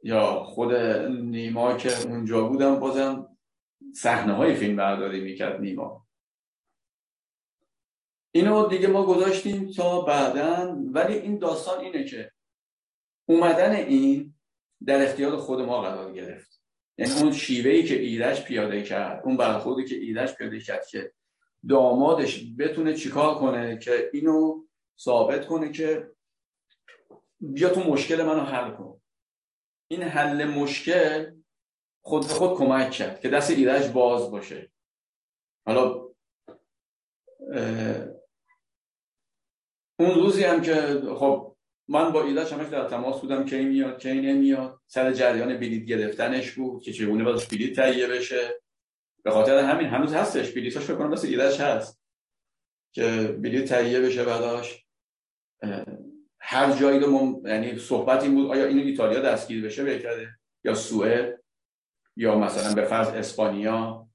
یا خود نیما که اونجا بودم بازم صحنه های فیلم برداری می‌کرد نیما. اینو دیگه ما گذاشتیم تا بعدا ولی این داستان اینه که اومدن این در اختیار خود ما قرار گرفت. یعنی اون شیوهی که ایرج پیاده کرد اون برخوردی که ایرج پیاده کرد که دامادش بتونه چیکار کنه که اینو ثابت کنه که بیا تو مشکل منو حل کن. این حل مشکل خود به خود کمک کرد که دست ایرج باز باشه. حالا اون روزی هم که خب من با ایرج همش در تماس بودم کی میاد کی نمیاد. سر جریان بلیط گرفتنش بود که چگونه بازش بلیط تهیه بشه. به خاطر همین هنوز هستش. بلیطاش فکر کنم مثل ایرج هست که بلیط تهیه بشه بعداش هر جایی رو یعنی صحبت این بود آیا اینو ایتالیا دستگیر بشه؟ بهتره یا سوئد. یا مثلا به فرض اسپانیا.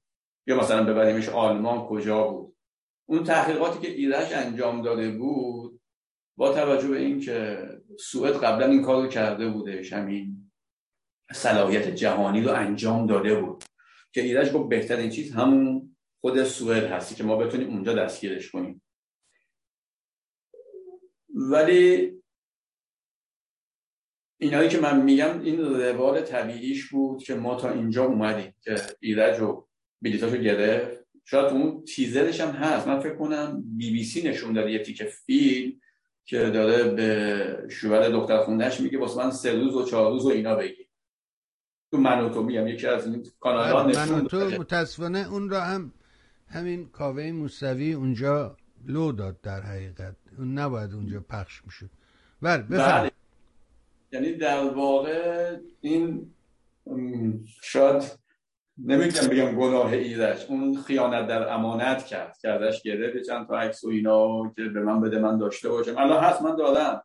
یا مثلا ببریمش آلمان کجا بود؟ اون تحقیقاتی که ایرج انجام داده بود با توجه به این که سوئد قبلا این کار رو کرده بودش همین صلاحیت جهانی رو انجام داده بود. که ایرج گفت بهترین چیز همون خود سوئد هستی که ما بتونیم اونجا دستگیرش کنیم. ولی اینایی که من میگم این روال طبیعیش بود که ما تا اینجا اومدیم که ایرج و بلیتاشو گرفت. شاید اون تیزرش هم هست. من فکر کنم بی بی سی نشون داده یه تیک فیلم که داره به شوهر دختر خوندهش میگه واسه من سه روز و چهار روز و اینا بگی تو منوتو میگم یکی از این کانال ها بله، منوتو متاسفانه اون را هم همین کاوه موسوی اونجا لو داد در حقیقت. اون نباید اونجا پخش می‌شد. بله بله. یعنی در واقع این شاید نمی‌تونم بگم گناه ایرش اون خیانت در امانت کرد کردش گرفت چند تا عکس و اینا که به من بده من داشته باشم. الان هست من دادم.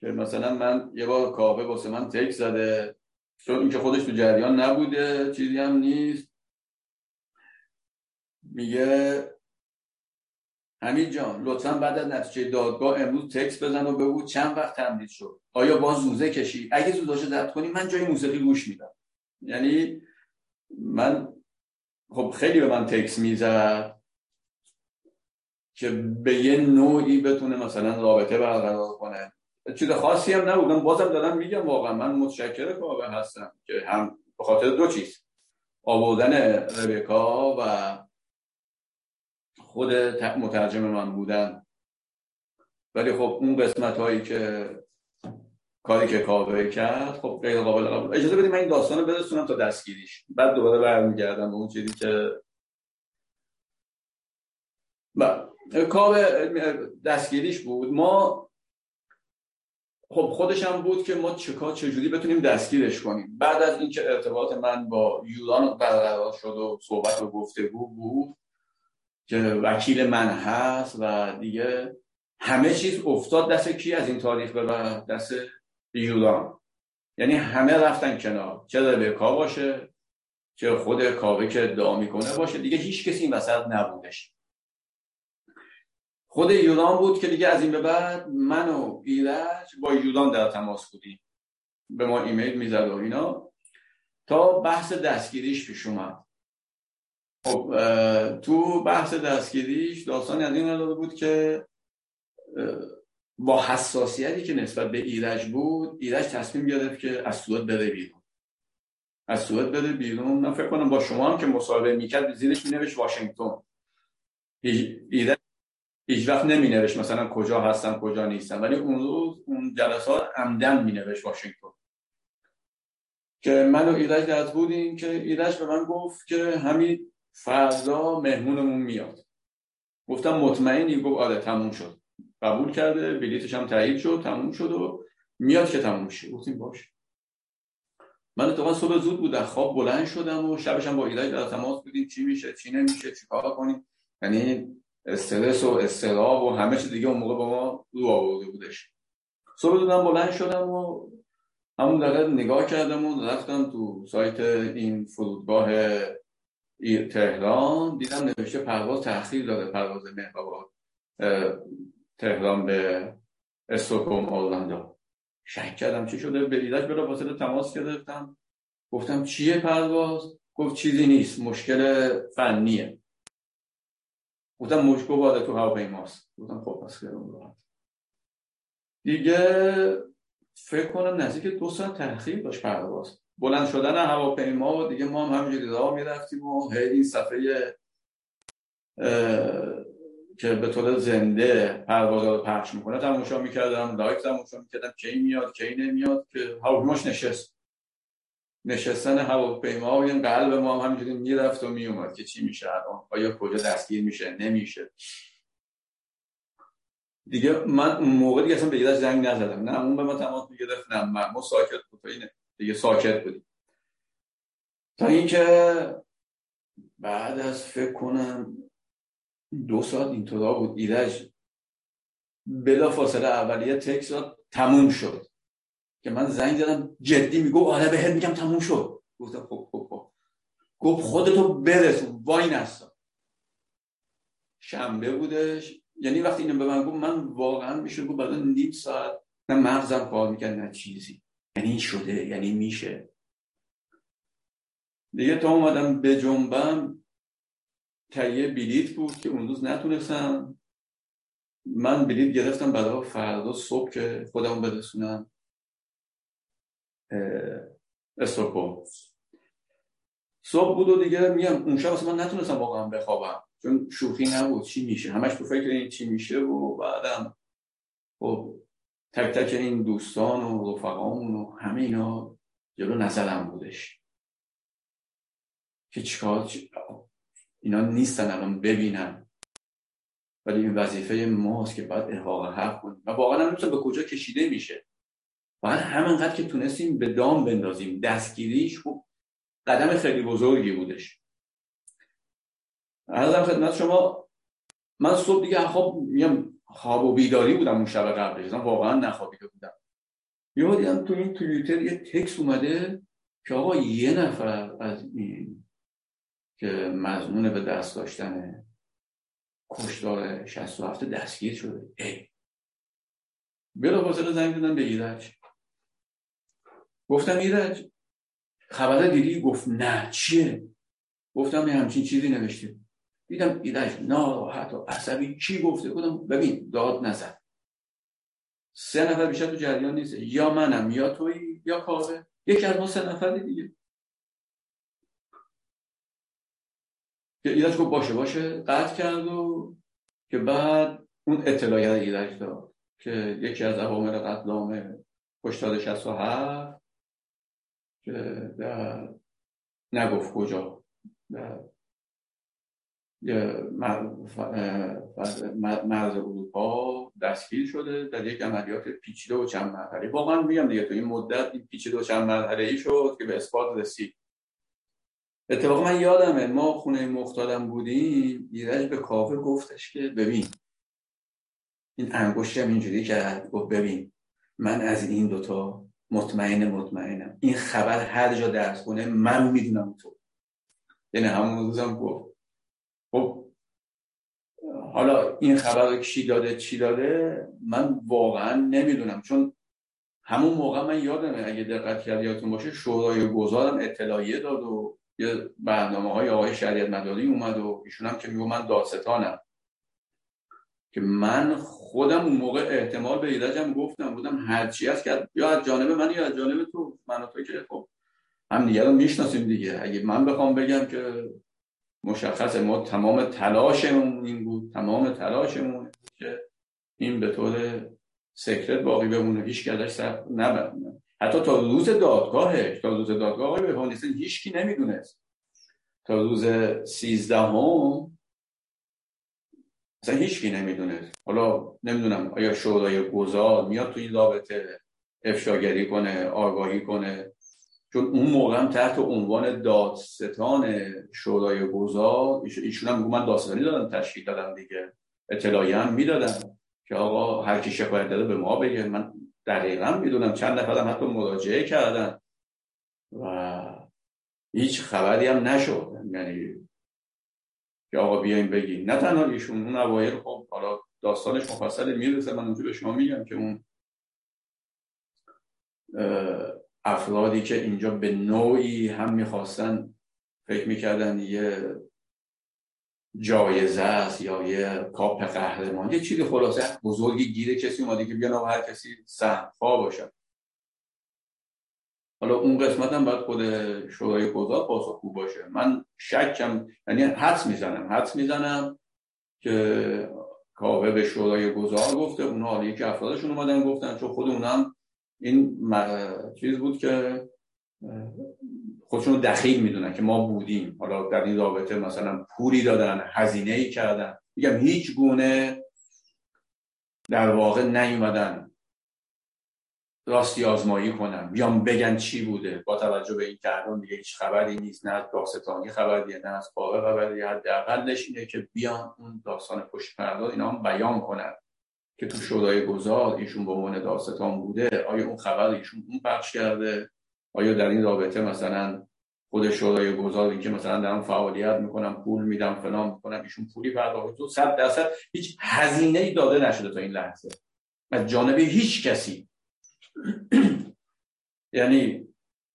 که مثلا من یه بار کاوه واسه من تک زده. چون اینکه خودش تو جریان نبوده چیزی هم نیست. میگه همین جان لطفا بعد از نتیجه دادگاه امروز تکس بزن و بگو چند وقت تمدید شد. آیا باز زوزه کشید اگه زوزاشو ضبط کنی من جای موسیقی گوش میدم. یعنی من خب خیلی به من تکس می‌زد که به یه نوعی بتونه مثلا رابطه برقرار کنه. چیز خاصی هم نبودم بازم دارم میگم واقعا. من متشکر کاوه هستم که هم به خاطر دو چیز آوردن ربکا و خود مترجم من بودن. ولی خب اون قسمت هایی که کاری که کاوه کرد خب غیر قابل قبول. اجازه بدید من این داستان رو برسونم تا دستگیریش. بعد دوباره برمیگردم به اون چیزی که کاوه دستگیریش بود. ما خب خودش هم بود که ما چکار چجوری بتونیم دستگیرش کنیم. بعد از اینکه ارتباط من با یوران برقرار شد و صحبت و گفته بود که وکیل من هست و دیگه همه چیز افتاد دست کی از این تاریخ به دست یوران. یعنی همه رفتن کنار. چه ربکا باشه؟ چه خود کاوه که ادعا می‌کنه باشه؟ دیگه هیچ کسی این وسط نبودش. خود یوران بود که دیگه از این به بعد من و ایرج با یوران در تماس بودیم. به ما ایمیل می‌زد و اینا. تا بحث دستگیریش پیش اومد. خب تو بحث دستگیریش داستان از این بود که با حساسیتی که نسبت به ایرج بود ایرج تصمیم گرفت که از سوئد بره بیرون. از سوئد بره بیرون. من فکر کنم با شما هم که مصاحبه می‌کرد زیرش مینوشت واشنگتن. ایرج هیچ وقت نمی نوشت مثلا کجا هستم کجا نیستم ولی اون روز اون جلسات عمدن می نوشت واشنگتن. که من و ایرج در بودیم که ایرج به من گفت که همین فردا مهمونمون میاد. گفتم مطمئنی؟ گفت آره تموم شد. قبول کرده بلیتش هم تایید شد تموم شد و میاد که تموم شه. گفتیم باش. من اتفاقا صبح زود بود در خواب بلند شدم و شبش هم با ایرج در تماس بودیم. چی میشه؟ چی نمیشه؟ چیکار کنیم؟ یعنی استرس و استراب و همه چیز دیگه اون موقع با ما رو آورده بودش. صبح زودم بلند شدم و همون دقیقه نگاه کردم و رفتم تو سایت این فرودگاه تهران دیدم نوشته پرواز تاخیر داره پرواز مهرآباد تهران به استوکوم اورلاندو شک کردم چی شده به ایرج بلا فاصله تماس گرفتم. گفتم چیه پرواز؟ گفت چیزی نیست مشکل فنیه. گفتم مشکو باده تو هواپیماست. گفتم خب پس دیگه فکر کنم نزدیک دو ساعت تاخیر داشت پرواز. بلند شدن هواپیما و دیگه ما هم همینجوری راه می‌رفتیم و هی این صفحه که به طور زنده پرواز رو پخش می‌کنه تماشا می‌کردم لایک تماشا می‌کردم کی میاد کی نمیاد که هواپیماش نشست. نشستن هواپیما و این قلب ما هم همینجوری می‌رفت و میومد که چی میشه الان؟ آیا کجا دستگیر میشه؟ نمیشه. دیگه من اون موقع دیگه اصلا به زنگ نزدم. نه اون به ما تماس می‌گرفت نه ما ساکت بود. دیگه ساکت بودیم. تا اینکه بعد از فکر کنم دو ساعت اینطورا بود. ایرج بلا فاصله اولیه تکس تموم شد. که من زنگ زدم جدی میگو آره بهت میگم تموم شد. گفتم خب خب خب. گفت خودتو برسون وای نستا. شنبه بودش. یعنی وقتی اینو به من گفت من واقعا میشه گفت بعد نیم ساعت نه مغزم کار می‌کرد نه چیزی. یعنی شده یعنی میشه. دیگه تا اومدم به جنبم تهیه بلیت بود که اون روز نتونستم. من بلیت گرفتم برای فردا صبح که خودم برسونم استوکو صبح بود و دیگه میگم اون شب من نتونستم واقعا بخوابم. چون شوخی نبود چی میشه. همش تو فکر این چی میشه و بعدم خب تک تک این دوستان و رفقامون و همه اینا جلو نظرم بودش. که چیکار اینا نیستن الان ببینن. ولی این وظیفه ماست که باید احقاق حق کنیم. و واقعا هم به کجا کشیده میشه. باید همینقدر که تونستیم به دام بندازیم. دستگیریش خب قدم خیلی بزرگی بودش. ارزم خدمت شما من صبح دیگه خب میگم خواب و بیداری بودم اون شب قبلش واقعا نخوابیده بودم. یه دیدم تو این توییتر یه تکس اومده که آقا یه نفر از این که مزنون به دست داشتن کشتار 67 دستگیر شده. ای. بلا فاصله زنگ دادم به ایرج. گفتم ایرج خبر دیدی؟ گفت نه. چیه؟ گفتم یه همچین چیزی نوشته دیدم ایرج ناراحت و عصبی. چی گفته گفتم ببین داد نزد سه نفر بیشتر تو جریان نیست. یا منم یا توی یا کاوه. یکی از ما سه نفر دیگه. که ایرج گفت باشه باشه. قطع کرد و که بعد اون اطلاعیت ایرج داد. که یکی از عوامل قتل عام کشتار 67 که در نگفت کجا. در مرز اروپا دستگیر شده در یک عملیات پیچیده و چند مرحله واقعا میگم دیگه تو این مدت این پیچیده و چند مرحله ای شد که به اثبات رسید. اتفاقا من یادمه ما خونه مختارم بودیم ایرج به کافه گفتش که ببین این انگشتم اینجوری کرد گفت ببین من از این دوتا مطمئن مطمئنم. این خبر هر جا درس کنه من می‌دونم تو. یعنی همون روزم گفت. حالا این خبر کی داده چی داده من واقعا نمی‌دونم چون همون موقع من یادمه اگه دقت کرد یادتون باشه شورای گذارم اطلاعیه داد و یه برنامه های آقای شریعت مداری اومد و ایشون هم که میگو من داستانم که من خودم اون موقع احتمال به ایرجم گفتم بودم هرچی هست که یا از جانب من یا از جانب تو من تو که خب هم دیگه رو می‌شناسیم دیگه. اگه من بخوام بگم که مشخصه. ما تمام تلاشمون این بود. تمام تلاشمون که این به طور سکرت باقی بمونه. هیچ کدش سر حتی تا روز دادگاهش تا روز دادگاه آقای بهانیستن هیچ کی نمی‌دونست. تا روز سیزدهم اصلا هیچ کی نمی‌دونست. حالا نمی‌دونم آیا شورای گذار میاد تو این رابطه افشاگری کنه آگاهی کنه. چون اون موقع هم تحت عنوان دادستان شورای گذار ایشون هم من داستانی دادم تشکیل دادم دیگه اطلاعی هم می‌دادم که آقا هر کی شکایت داده به ما بگه من دقیقا می‌دونم چند نفر هم حتی مراجعه کردن. و هیچ خبری هم نشد. یعنی که آقا بیایم بگیم نه تنها ایشون اون اوایل خب حالا داستانش مفصل می‌رسه من اونجا به شما میگم که اون افرادی که اینجا به نوعی هم می‌خواستن فکر می‌کردن یه جایزه است یا یه کاپ قهرمان یه چیزی خلاصه بزرگی گیره کسی اومده که بیان هر کسی سهم باشه. حالا اون قسمت هم باید خود شورای قضات خوب باشه. من شکم یعنی حدس می‌زنم حدس می‌زنم که کاوه به شورای گذار گفته اونا حالا یکی افرادشون اومدن گفتن چون خود اونم این چیز بود که خودشون دخیل می‌دونن که ما بودیم. حالا در این رابطه مثلا پولی دادن هزینه ای کردن. میگم هیچ گونه در واقع نیومدن راستی آزمایی کنن. بیان بگن چی بوده. با توجه به این که دیگه هیچ خبری نیست نه از داستانی خبریه نه از قابه خبری. حداقلش اینه که بیان اون داستان پشت پرده اینا هم بیان کنن. که تو شورای گذار ایشون به عنوان داستان بوده آیا اون خبر ایشون اون پخش کرده؟ آیا در این رابطه مثلا خود شورای گذار که مثلا دارم فعالیت می‌کنم پول میدم فلان می‌کنم ایشون پولی پرداخت تو صد درصد هیچ هزینه ای داده نشده تا این لحظه؟ از جانب هیچ کسی. یعنی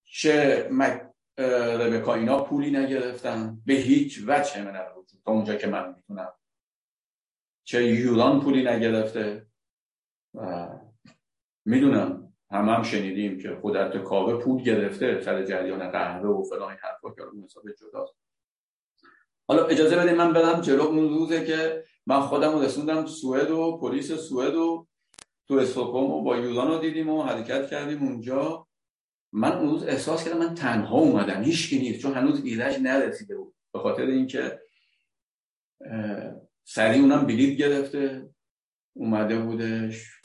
چه مک... ربکا اینا پولی نگرفتن؟ به هیچ وجه من تا اونجا که من می‌تونم چه یوران پولی نگرفته؟ می‌دونم همه هم شنیدیم که خودت کاوه پول گرفته سر جریان قهوه و فلان حرفا که اون حساب جداست. حالا اجازه بدید من برم جلو اون روزه که من خودم رسوندم سوئد و پلیس سوئد و تو استکهلم و با یوزان رو دیدیم و حرکت کردیم اونجا. من اون روز احساس کردم من تنها اومدم. هیچ نیست چون هنوز ایرج نرسیده بود. به خاطر اینکه سریع اونم بلیط گرفته اومده بودش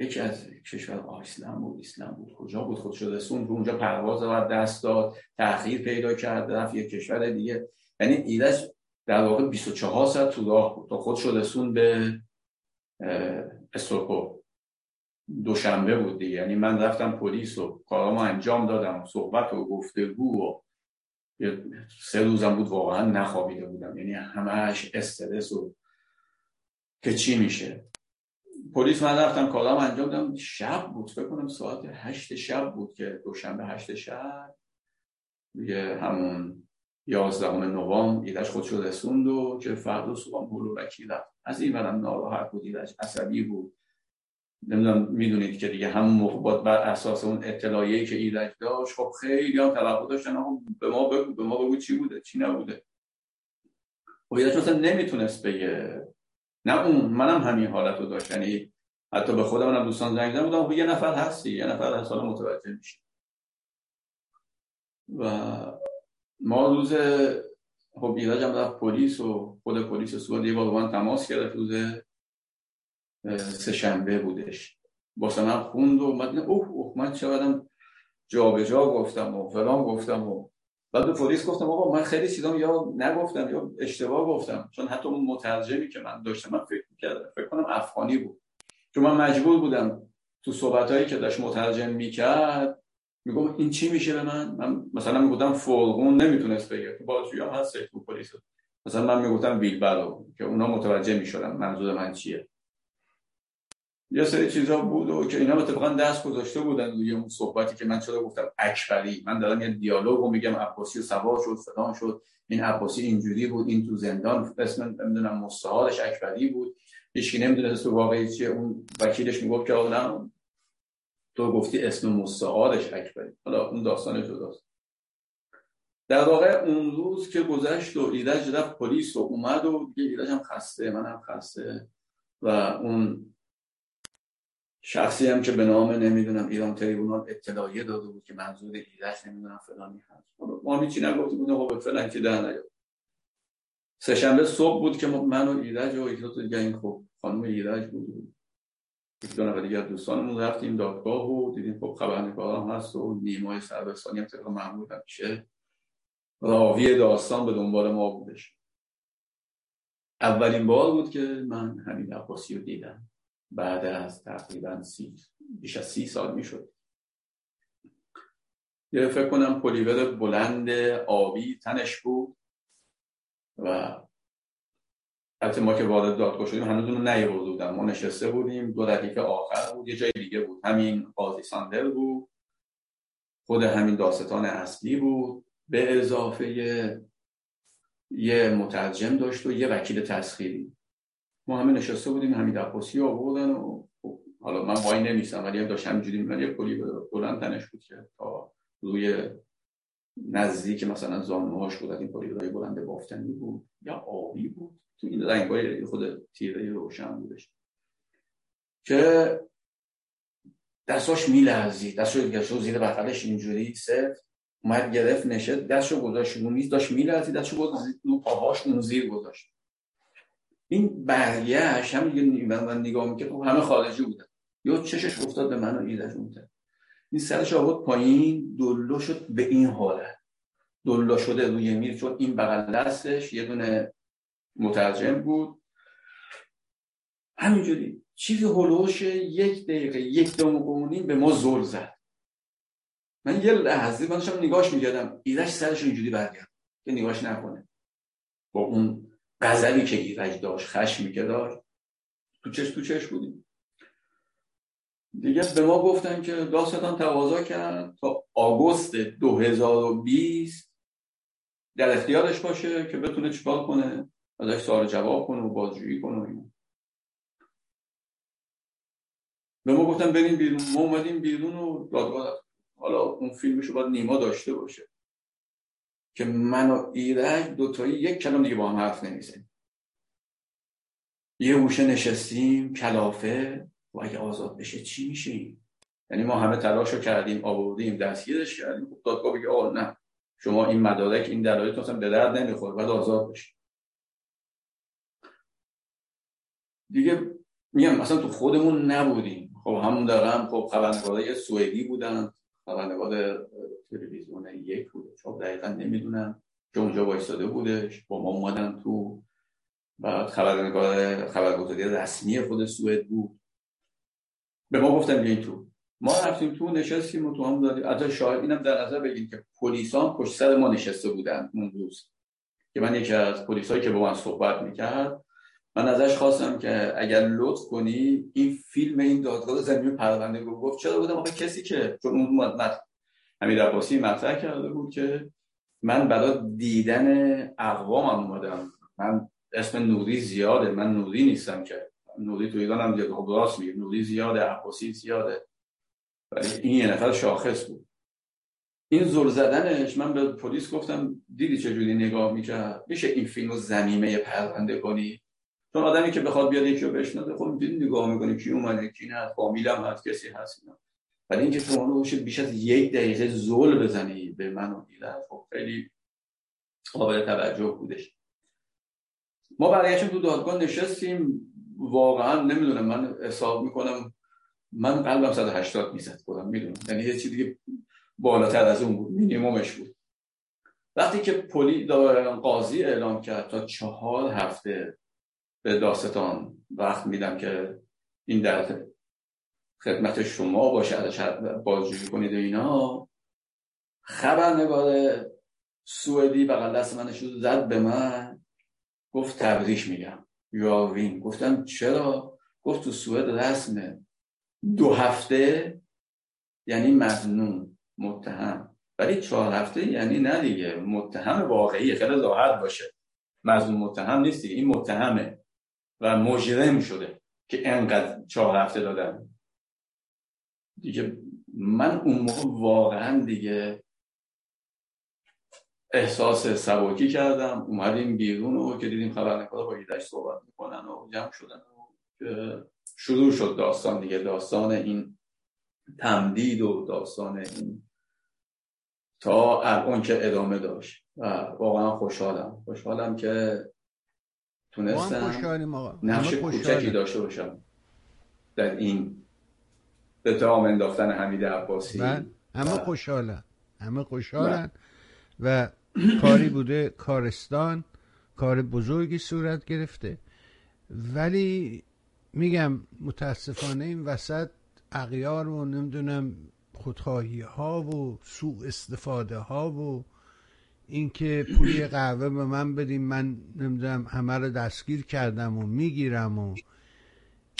یکی از کشور اسلام بود اسلام بود. کجا بود؟ خود شده سون اونجا پرواز رو دست داد تاخیر پیدا کرد رفت یک کشور دیگه. یعنی ایرج در واقع 24 ساعت تو راه بود. تا خود شده سون به استوکو دوشنبه بود دیگه. یعنی من رفتم پلیس و کارامو انجام دادم صحبت و گفتگو و سه روزم بود واقعا نخوابیده بودم. یعنی همش استرس و که چی میشه. پلیس من رفتم کارام انجام دادم. شب بود فکر کنم ساعت هشت شب بود که دوشنبه هشت شب یه همون یازدهم نوامبر ایدش خودشو رسوند و که فردا بلو وکیل رفت از این برم ناراحت بود ایدش عصبی بود. نمی‌دونم می‌دونید که دیگه همون موقع بر اساس اون اطلاعیه که ایدش داشت خب خیلی هم توقع داشتن به ما بگو به ما بگو چی بوده چی نبوده. و ایدش مثلا نمی‌تونست بگه. نه اون منم همین حالت رو داشت. یعنی حتی به خودم هم دوستان زنگ زدم بودم خب یه نفر هستی یه نفر هست حالا متوجه میشه و ما روز خب ایرج هم رفت پلیس و خود پلیس سوئد یه بار من تماس گرفت روز سه شنبه بودش. واسه من خوند و من اوه اوه من چقدرم جا جا گفتم و فلان گفتم و بعد به پلیس گفتم آقا من خیلی چیزام یا نگفتم یا اشتباه گفتم. چون حتی اون مترجمی که من داشتم من فکر می‌کردم فکر کنم افغانی بود. چون من مجبور بودم تو صحبت که داشت مترجم می‌کرد میگم این چی میشه به من؟ من مثلا می‌گفتم فرغون نمی‌تونست بگه. تو بازجویی هم هست تو پلیس. مثلا من می‌گفتم بیلبرو که اونا متوجه می‌شدن منظور من چیه. یه سری چیزا بود و که اینا اتفاقا دست گذاشته بودن روی اون صحبتی که من چرا گفتم اکبری. من دارم یه دیالوگ رو میگم عباسی و سوار شد فلان شد. این عباسی اینجوری بود این تو زندان اسم نمی‌دونم مستعارش اکبری بود. هیچکی نمی‌دونه تو واقعی چیه. اون وکیلش می‌گفت که نه تو گفتی اسم مستعارش اکبری. حالا اون داستان. جداست در واقع اون روز که گذشت و ایرج رفت پلیس و اومد و دیگه ایرج هم خسته منم خسته. و اون شخصی هم که به نام نمی‌دونم ایران تریبونال اطلاعیه داده بود که منظور ایرج نمی‌دونم فلانی هست ما هیچی نگفته بود؟ خب فلان که ده نیاد؟ سهشنبه صبح بود که من و ایرج و یک دو دیگه این خب خانم ایرج بود. دو نفر دیگه دوستانمون رفتیم دادگاه و دیدیم خب خبرنگار هم هست و نیمای سربستانی هم طبق معمول همیشه راوی داستان به دنبال ما بودش. اولین بار بود که من همین عباسی رو دیدم. بعد از تقریبا سی بیش از سی سال می‌شد. یه فکر کنم پلیور بلند آبی تنش بود و البته ما که وارد دادگاه شدیم هنوز اونو نیورده بودم. ما نشسته بودیم دو ردیف آخر بود یه جای دیگه بود. همین قاضی ساندر بود. خود همین داستان اصلی بود. به اضافه یه مترجم داشت و یه وکیل تسخیری. ما همه نشسته بودیم همین عباسی آوردن و حالا من وای نمیستم ولی داشت همینجوری من یه پلی بلند تنش بود که تا روی نزدیک مثلا زانوهاش بود این پلی بلند بافتنی بود. یا آبی بود. تو این رنگ خود تیره روشن بودش. که دستاش میلرزید. دستش گشت زیر بغلش اینجوری سفت. اومد گرفت نشد دستشو گذاشت رو میز داشت میلرزید. دستشو گذاشت رو پاهاش اون زیر گذاشت. این برگشت هم دیگه من نگاه می‌کرد خب همه خارجی بودن. یا چشش افتاد به من و ایدش این سرش آورد پایین دلو شد به این حالت دلو شده روی میر چون این بغل دستش یه دونه مترجم بود. همینجوری. چیزی هلوش یک دقیقه یک دو به ما زل زد. من یه لحظه من داشتم نگاش میگردم ایرش سرش اینجوری برگرد که نگاش نکنه. با اون غضبی که ایرج داشت خشمی که داشت. تو چش تو چش بودیم. دیگه به ما گفتن که داستان تقاضا کرد. تا آگوست 2020 در اختیارش باشه که بتونه چیکار کنه. ازش سوال جواب کنه و بازجویی کنه و به ما گفتن بریم بیرون. ما اومدیم بیرون و دادگاه حالا اون فیلمشو باید نیما داشته باشه. که من و ایرج دوتایی یک کلام دیگه با هم حرف نمی‌زنیم. یه گوشه نشستیم کلافه. و اگه آزاد بشه چی میشه؟ یعنی ما همه تلاشو کردیم آوردیم دستگیرش کردیم. خب دادگاه بگه آه نه شما این مدارک این دلایل اصلا به درد نمی‌خوره بعد آزاد بشه. دیگه میگم مثلا تو خودمون نبودیم. خب همون دارم خب خبرنگارای سوئدی بودن خبرنگار تلویزیون یک بوده. چون دقیقا نمی‌دونم. که اونجا وایستاده بودش با ما اومدن تو. بعد خبرنگار خبرگزاری رسمی خود سوئد بود. به ما گفتن بیاین تو. ما رفتیم تو نشستیم و تو هم دادیم. از شاهد اینم در نظر بگیریم که پلیسان پشت سر ما نشسته بودن اون روز. که من یکی از پلیسایی که با من صحبت می‌کرد من ازش خواستم که اگر لطف کنی این فیلم این دادگاه زمین پرونده رو گفت. چرا بودم؟ آقا کسی که چون اون همین عباسی مطرح کرده بود که من برای دیدن اقوامم اومدم. من اسم نوری زیاده من نوری نیستم که. نوری تو ایران هم خب راست میگه. نوری زیاده عباسی زیاده. ولی این یه نفر شاخص بود. این زل زدنش من به پلیس گفتم دیدی چجوری نگاه می‌کرد؟ میشه این فیلم رو زمینه پرونده کنی؟ چون آدمی که بخواد بیاد یکی رو خب می‌دونی نگاه می‌کنه کی اومده کی نه فامیلم هست کسی هست اینا. ولی اینکه تو اونو بیش از یک دقیقه زول بزنی به من و خب خیلی قابل توجه بودش. ما برگشتیم تو دادگاه نشستیم. واقعا نمی‌دونم من حساب می‌کنم من قلبم 180 می‌زد خودم می‌دونم. یعنی یه چیزی دیگه بالاتر از اون بود مینیمومش بود. وقتی که پلی قاضی اعلام کرد تا چهار هفته به داستان وقت میدم که این در خدمت شما باشه ازش بازجویی کنید و اینا. خبرنگار سوئدی بغل دست من شد زد به من. گفت تبریش میگم. یاوین گفتم چرا؟ گفت تو سوئد رسمه دو هفته یعنی مظنون متهم. ولی چهار هفته یعنی نه دیگه. متهم واقعی خیلی راحت باشه. مظنون متهم نیستی. این متهمه و مجرم شده که انقدر چهار هفته دادن. دیگه من اون موقع واقعا دیگه احساس سباکی کردم. اومدیم بیرون و که دیدیم خبرنگارا با ایدش صحبت می‌کنن و جمع شدن و که شروع شد داستان دیگه. داستان این تمدید و داستان این تا الان که ادامه داشت. و واقعا خوشحالم. خوشحالم که تونستم نقش کوچکی داشته باشم در این به تام انداختن حمید عباسی. من همه خوشحالن همه خوشحالن. و کاری بوده کارستان کار بزرگی صورت گرفته. ولی میگم متاسفانه این وسط اغیار و نمی‌دونم خودخواهی ها و سوء استفاده ها و اینکه پولی قهوه به من بدیم من نمی‌دونم همه رو دستگیر کردم و می‌گیرم و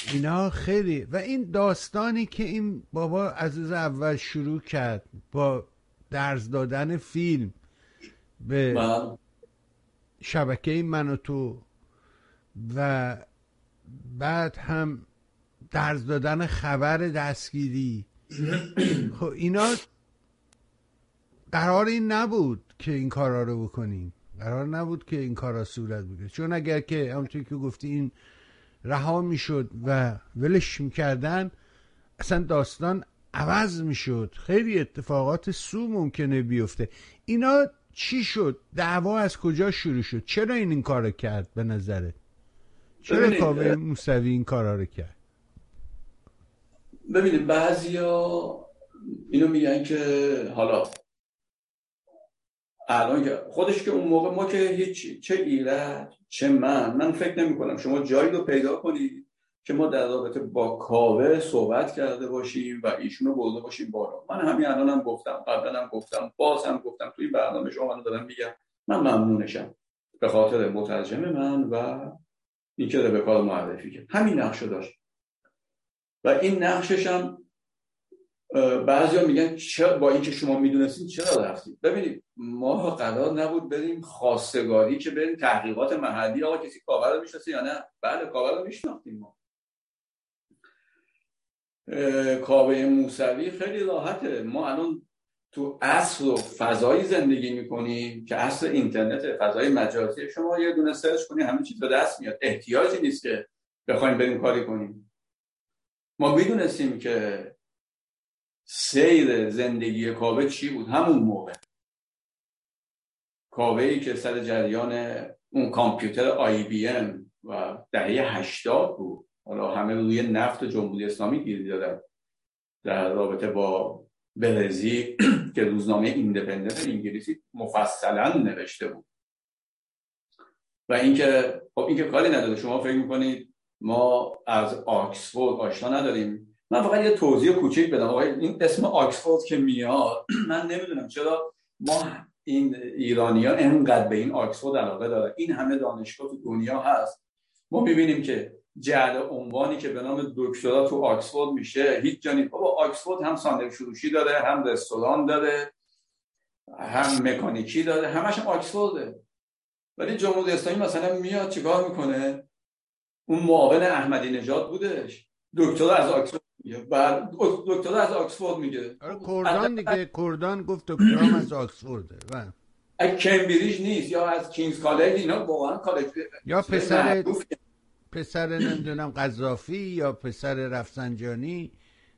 اینا خیلی و این داستانی که این بابا عزیز اول شروع کرد با درز دادن فیلم به. شبکه من و تو و بعد هم درز دادن خبر دستگیری خب اینا قرار این نبود که این کارا رو بکنیم قرار نبود که این کارا صورت بگیره چون اگر که همونطور که گفتی این رها می‌شد و ولش می‌کردن. اصلا داستان عوض می‌شد. خیلی اتفاقات سو ممکنه بیفته. اینا چی شد؟ دعوا از کجا شروع شد؟ چرا این این کار کرد به نظره چرا کاوه موسوی این کارا رو کرد؟ ببینید بعضیا اینو میگن که حالا الان که خودش که اون موقع ما که هیچ چه ایرج چه من من فکر نمی کنم. شما جایی رو پیدا کنید که ما در رابطه با کاوه صحبت کرده باشیم و ایشونو برده باشیم بالا. من همین الانم هم گفتم قبلا هم گفتم باز هم گفتم. توی برنامه شما من دارم میگم. من ممنونشم. به خاطر مترجم من و اینکه به کار معرفی کرد. همین نقشه داشت. و این نقشش هم بعضیا میگن چرا با اینکه شما می‌دونستین چرا رفتید ببینید ما قرار نبود بریم خواستگاری که بریم تحقیقات محلی آقا کسی کاور رو می‌شناسه یا نه؟ بله کاور رو میشناختیم ما. کاوه موسوی خیلی راحته. ما الان تو عصر و فضایی زندگی می‌کنیم که عصر اینترنت فضای مجازی. شما یه دونه search کنی همه چیز به دست میاد. احتیاجی نیست که بخوایم بریم کاری کنیم. ما می‌دونستیم که سیر زندگی کاوه چی بود؟ همون موقع. کاوه ای که سر جریان اون کامپیوتر IBM و دهه هشتاد بود. حالا همه روی نفت جمهوری اسلامی گیر دادن. در رابطه با برزی که روزنامه ایندپندنت انگلیسی مفصلا نوشته بود. و اینکه خب اینکه کاری نداره. شما فکر می‌کنید ما از آکسفورد آشنا نداریم. من فقط یه توضیح کوچیک بدم. این اسم آکسفورد که میاد من نمی‌دونم چرا ما این ایرانیان انقدر به این آکسفورد علاقه داره این همه دانشگاه تو دنیا هست. ما می‌بینیم که جعل عنوانی که به نام دکترا تو آکسفورد میشه هیچ جانی بابا آکسفورد هم ساندویچ فروشی داره هم رستوران داره هم مکانیکی داره همش هم آکسفورده. ولی جمهوری اسلامی مثلا میاد چیکار می‌کنه؟ اون معاون احمدی نژاد بودش. دکترا از آکسفورد بعد دکترا از آکسفورد میگه. آره کردان دیگه کردان گفت دکترا از آکسفورده. بله. از کمبریج نیست یا از کینگز کالج؟ اینا واقعا کالج یا پسر پسر نمی‌دونم قذافی یا پسر رفسنجانی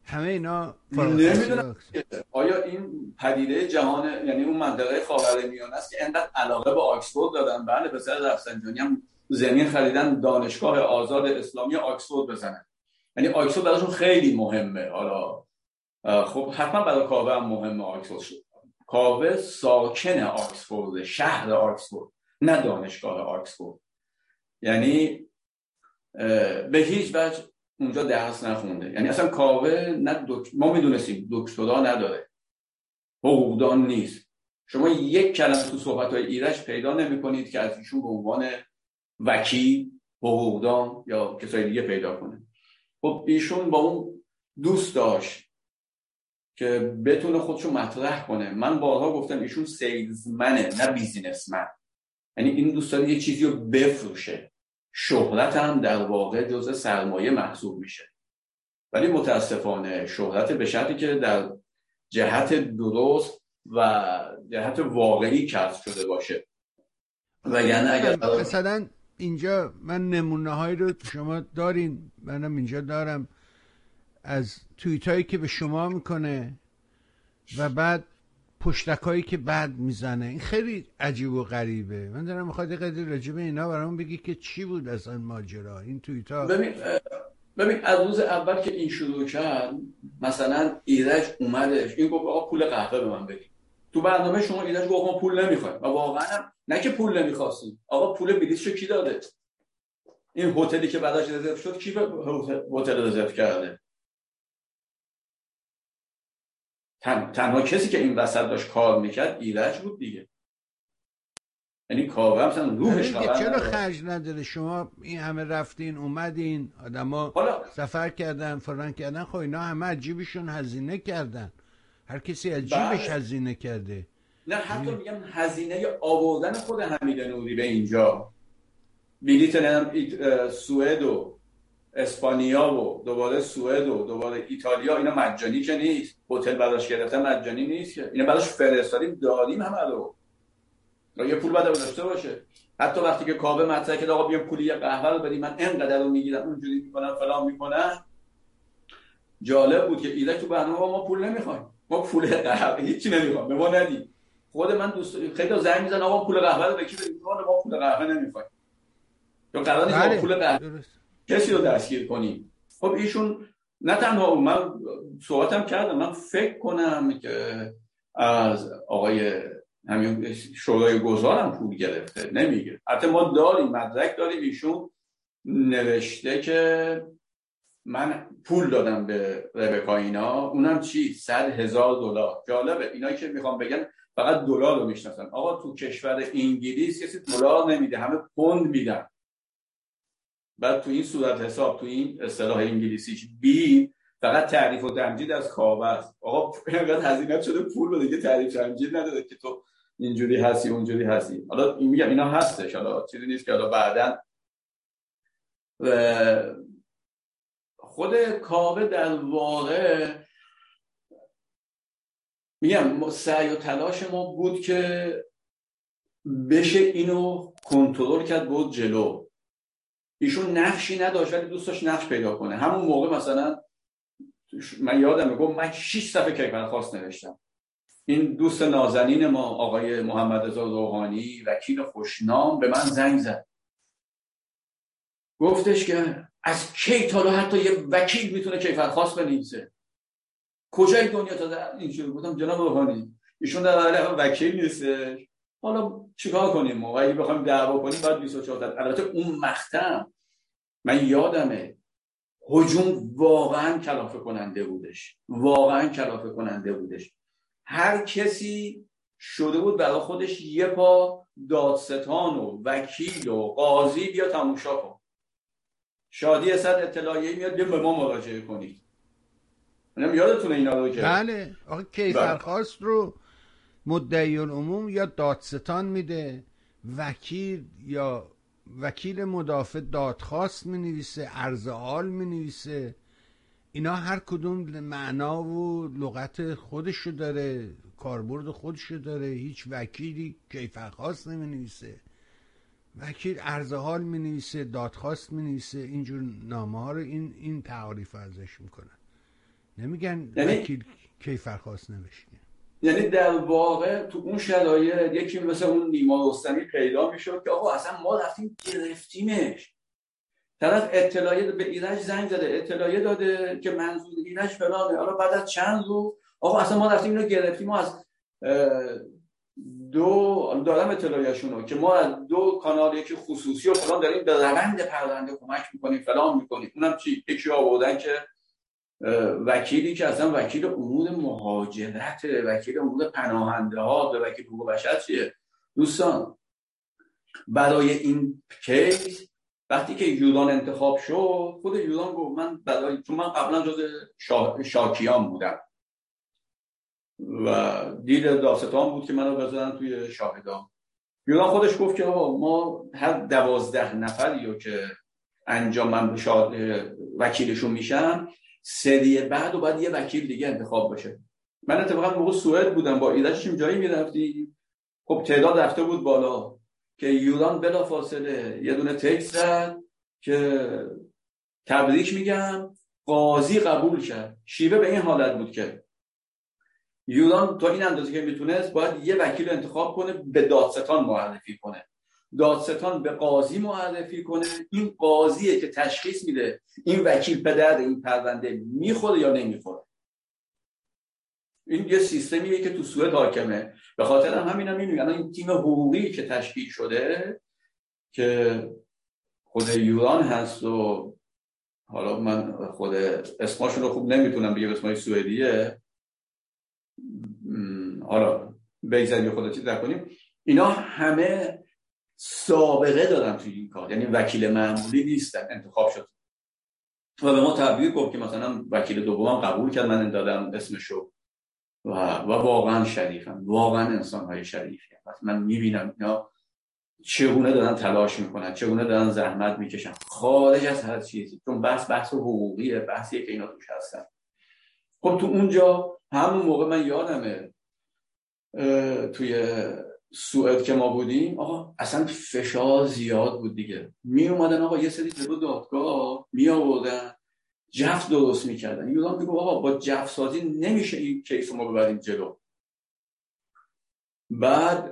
همه اینا نمی‌دونم. آیا این پدیده جهان یعنی اون منطقه خاورمیانه است که انقدر علاقه به آکسفورد دادن؟ بله پسر رفسنجانی هم زمین خریدن دانشگاه آزاد اسلامی آکسفورد بزنن. یعنی آکسفورد براشون خیلی مهمه. حالا خب حتما برای کاوه هم مهمه آکسفورد شد کاوه ساکن آکسفورد شهر آکسفورد نه دانشگاه آکسفورد. یعنی به هیچ وجه اونجا درس نخونده. یعنی اصلا کاوه نه ما می‌دونستیم دکترا نداره. حقوقدان نیست. شما یک کلمه تو صحبت های ایرش پیدا نمی کنید که از ایشون به عنوان وکیل حقوقدان یا کسای دیگه پیدا کنه. خب ایشون با اون دوست داشت که بتونه خودشو مطرح کنه. من بارها گفتم ایشون سیلزمنه نه بیزینسمن. یعنی این دوست داره یه چیزی رو بفروشه. شهرت هم در واقع جز سرمایه محسوب میشه. ولی متاسفانه شهرت به شرطی که در جهت درست و جهت واقعی کسب شده باشه. و یعنی اگر مثلا اینجا من نمونه هایی رو شما دارین منم اینجا دارم. از تویت هایی که به شما می‌کنه و بعد پشتکایی که بعد می‌زنه. این خیلی عجیب و غریبه. من دارم می‌خواد قدر راجب اینا برام بگی که چی بود اصلا ماجرا این توییت ها ببین ببین از روز اول که این شروع کرد مثلا ایرج اومدش. این گفت آقا پول قهوه به من بدید تو برنامه شما ایرج گفت ما پول نمی‌خوایم و واقعا نه که پول نمی‌خواستیم آقا پول بلیطشو کی داده؟ این هتلی که بعدش رزرو شد کی هتل رزرو کرده؟ تن... تنها کسی که این وسط داشت کار می‌کرد ایرج بود دیگه. یعنی کاوه مثلا روحش چرا خرج نداره شما این همه رفتین اومدین آدما. سفر کردن فران کردن خب اینا همه عجیبشون هزینه کردن. هر کسی از جیبش بله. هزینه کرده. نه حتی میگم هزینه آوردن خود حمید نوری به اینجا. بلیت سوئد و اسپانیا و دوباره سوئد و دوباره ایتالیا اینا مجانی که نیست. هتل براش گرفته مجانی نیست که. اینا براش فرستادیم دادیم همه رو. یه پول باید داشته باشه. حتی وقتی که کابه مطرح که آقا بیا پولی قهوه رو بدی من اینقدر رو می‌گیرم اونجوری می‌کنم فلان می‌کنم. جالب بود که ایده تو برنامه ما پول نمی‌خوایم. ما پول قهوه. هیچی نمی‌خوایم به ما ندی. خود من دوست خیلی زنگ می‌زنن آقا پول قهوه رو به کی بدیم؟ ما پول قهوه نمی‌خوایم یا قرار نیست بله. پول قهوه کسی رو دستگیر کنیم. خب ایشون نه تنها من صحبتم کردم. من فکر کنم که از آقای همین شورای گذارم پول گرفته. نمیگه. حتی ما داریم مدرک داریم. ایشون نوشته که من پول دادم به ربکا اینا اونم چی؟ صد هزار دلار. جالبه. اینا که می‌خوام بگن فقط دلار رو می‌شناسن. آقا تو کشور انگلیس کسی دلار نمیده همه پوند میدن. بعد تو این صورت حساب تو این اصطلاح انگلیسیش بی فقط تعریف و تمجید از کاوه است آقا اینقدر هزینه شده پول بده که تعریف تمجید نداره که تو اینجوری هستی اونجوری هستی. حالا میگم اینا هستش. حالا چیزی نیست که حالا بعدا خود کاوه در واقع میگم سعی و تلاش ما بود که بشه اینو کنترل کرد بود جلو. ایشون نقشی نداشت ولی دوست داشت نقش پیدا کنه. همون موقع مثلا من یادم گفت من 6 صفحه کیفر خاص نوشتم. این دوست نازنین ما آقای محمد رضا روحانی وکیل خوشنام به من زنگ زد. گفتش که از کی تا حتی یه وکیل می‌تونه کیفر خاص بنویسه؟ کجای دنیا تا اینجوری بودم جناب روحانی ایشون در وکیل نیستش. حالا چیکار کنیم ما؟ اگه بخوایم دعوا کنیم بعد 24 البته اون مختم من یادمه. هجوم واقعا کلافه کننده بودش. واقعا کلافه کننده بودش. هر کسی شده بود برای خودش یه پا دادستان و وکیل و قاضی بیا تماشا کن شادی اصد اطلاعیه میاد به ما مراجعه کنید. من یادتونه اینا رو که بله آقا کیفرخواست رو مدعی العموم یا دادستان میده وکیل یا وکیل مدافع دادخواست می نویسه عرض حال می نویسه اینا هر کدوم معنا و لغت خودشو داره کاربرد خودشو داره هیچ وکیلی کیفرخواست نمی نویسه وکیل عرض حال می نویسه دادخواست می نویسه اینجور نامه ها رو این, این تعاریف ازش می‌کنن نمیگن یعنی وکیل کیفرخواست نوشته. یعنی در واقع تو اون شرایط یکی مثل اون نیما رستمی پیدا می‌شد که آقا اصلا ما رفتیم گرفتیمش. طرف اطلاعیه به ایرج زنگ زده اطلاعیه داده که منظور ایرج فلانه. حالا بعد از چند روز آقا اصلا ما رفتیم اینو گرفتیم. ما از دو دارم اطلاعیه‌شون که ما از دو کانال یکی خصوصی و فلان داریم به روند پرونده کمک می‌کنیم فلان می‌کنیم. اونم چی؟ یکی آوردن که وکیلی که اصلا وکیل امور مهاجرت وکیل امور پناهنده ها وکیل حقوق بشر چیه؟ دوستان برای این کیس وقتی که یودان انتخاب شد خود یودان گفت من برای چون من قبلا جز شاکیان بودم. و دید داستان بود که منو بزنن توی شاهدان یودان خودش گفت که ما هر دوازده نفری رو که انجام من وکیلشون میشم سری بعد و بعد یه وکیل دیگه انتخاب باشه من اتفاقا موقع سوئد بودم با ایدهشیم جایی می‌رفتی. خب تعداد رفته بود بالا که یوران بلا فاصله یه دونه تکس زد که تبریک میگم قاضی قبول کرد. شیوه به این حالت بود که یوران تا این اندازه که می‌تونست باید یه وکیل انتخاب کنه به دادستان معرفی کنه. دادستان به قاضی معرفی کنه. این قاضیه که تشخیص میده این وکیل پدر این پرونده می‌خوره یا نمی‌خوره. این یه سیستمیه که تو سوئد حاکمه. به خاطر هم همین هم میگن این تیم حقوقی که تشکیل شده که خود یوران هست و حالا من خود اسماشون رو خوب نمی‌تونم بگم اسمای سوئدیه. حالا بگذاریم خود چیز کنیم اینا همه سابقه دارن توی این کار. یعنی وکیل معمولی نیستن انتخاب شد. و به ما تبریک گفت که مثلا وکیل دومم قبول کرد من دادم اسمشو. و, و واقعا شریفم. واقعا انسان های شریفی من می‌بینم اینا چگونه دارن تلاش می‌کنن چگونه دارن زحمت می‌کشن. خارج از هر چیزی. چون بحث بحث حقوقیه بحثیه که اینا توش هستن. خب تو اونجا همون موقع من یادمه توی سوئد که ما بودیم آقا اصلا فشار زیاد بود دیگه. می اومدن آقا یه سری جلو دادگاه می آوردن جف درست می‌کردن یونان میگو آقا با جف سازی نمیشه این کیس ما ببریم جلو. بعد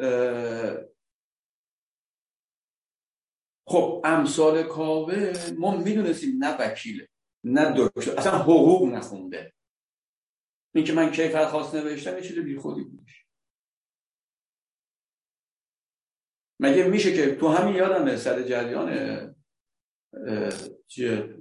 خب امثال کاوه ما می‌دونستیم نه وکیله نه دکتر اصلا حقوق نخونده. این که من کیفر خواست نوشتم یه چیز بی خودی بودش مگه میشه که تو همین یادم سر جریان